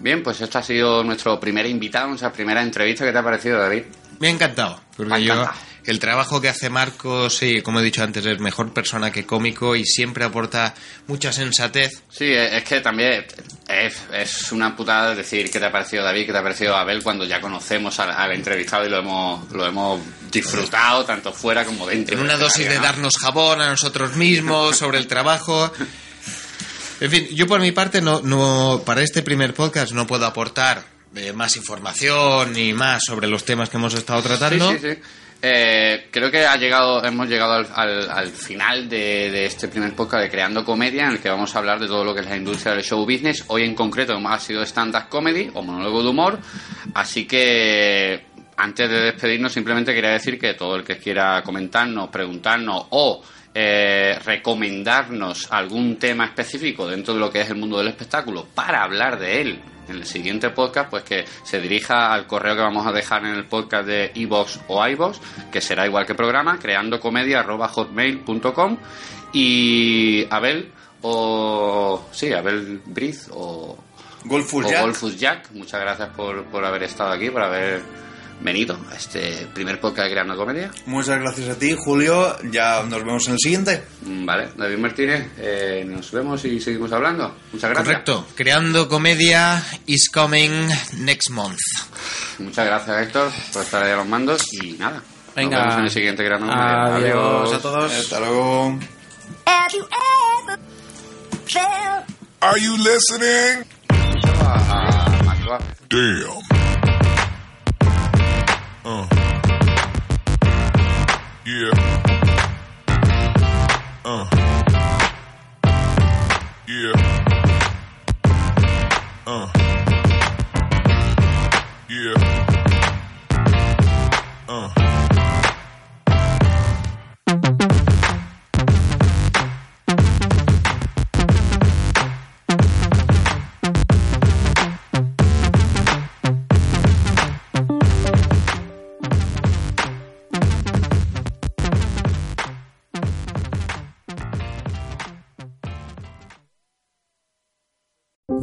[SPEAKER 1] Bien, pues este ha sido nuestro primer invitado, nuestra primera entrevista. ¿Qué te ha parecido, David?
[SPEAKER 3] Me ha encantado, porque yo el trabajo que hace Marcos, sí, como he dicho antes, es mejor persona que cómico y siempre aporta mucha sensatez.
[SPEAKER 1] Sí, es es que también es, es una putada decir qué te ha parecido David, qué te ha parecido Abel cuando ya conocemos al, al entrevistado y lo hemos, lo hemos disfrutado tanto fuera como dentro.
[SPEAKER 3] En una dosis de
[SPEAKER 1] ¿no?
[SPEAKER 3] darnos jabón a nosotros mismos sobre el trabajo. En fin, yo por mi parte no, no para este primer podcast no puedo aportar más información ni más sobre los temas que hemos estado tratando.
[SPEAKER 1] Sí, sí, sí. Eh, creo que ha llegado, hemos llegado al, al- al final de, de este primer podcast de Creando Comedia, en el que vamos a hablar de todo lo que es la industria del show business. Hoy en concreto ha sido stand-up comedy o monólogo de humor. Así que antes de despedirnos, simplemente quería decir que todo el que quiera comentarnos, preguntarnos o eh, recomendarnos algún tema específico dentro de lo que es el mundo del espectáculo para hablar de él en el siguiente podcast, pues que se dirija al correo que vamos a dejar en el podcast de iVox o iVox, que será igual que programa, creandocomedia.hotmail.com y Abel o... sí, Abel Briz o,
[SPEAKER 2] Golfus Jack.
[SPEAKER 1] Golfus Jack, muchas gracias por, por haber estado aquí, por haber venido a este primer podcast de Creando Comedia.
[SPEAKER 2] Muchas gracias a ti, Julio. Ya nos vemos en el siguiente.
[SPEAKER 1] Mm, Vale, David Martínez, eh, nos vemos y seguimos hablando. Muchas gracias.
[SPEAKER 3] Correcto. Creando comedia is coming next month.
[SPEAKER 1] Muchas gracias, Héctor, por estar ahí a los mandos y nada.
[SPEAKER 5] Venga.
[SPEAKER 1] Nos vemos en el siguiente Creando Comedia.
[SPEAKER 5] Adiós a todos.
[SPEAKER 2] Hasta luego.
[SPEAKER 6] Have you ever felt
[SPEAKER 7] Are you listening?
[SPEAKER 1] a- a- a suave.
[SPEAKER 5] Damn. Uh. Yeah.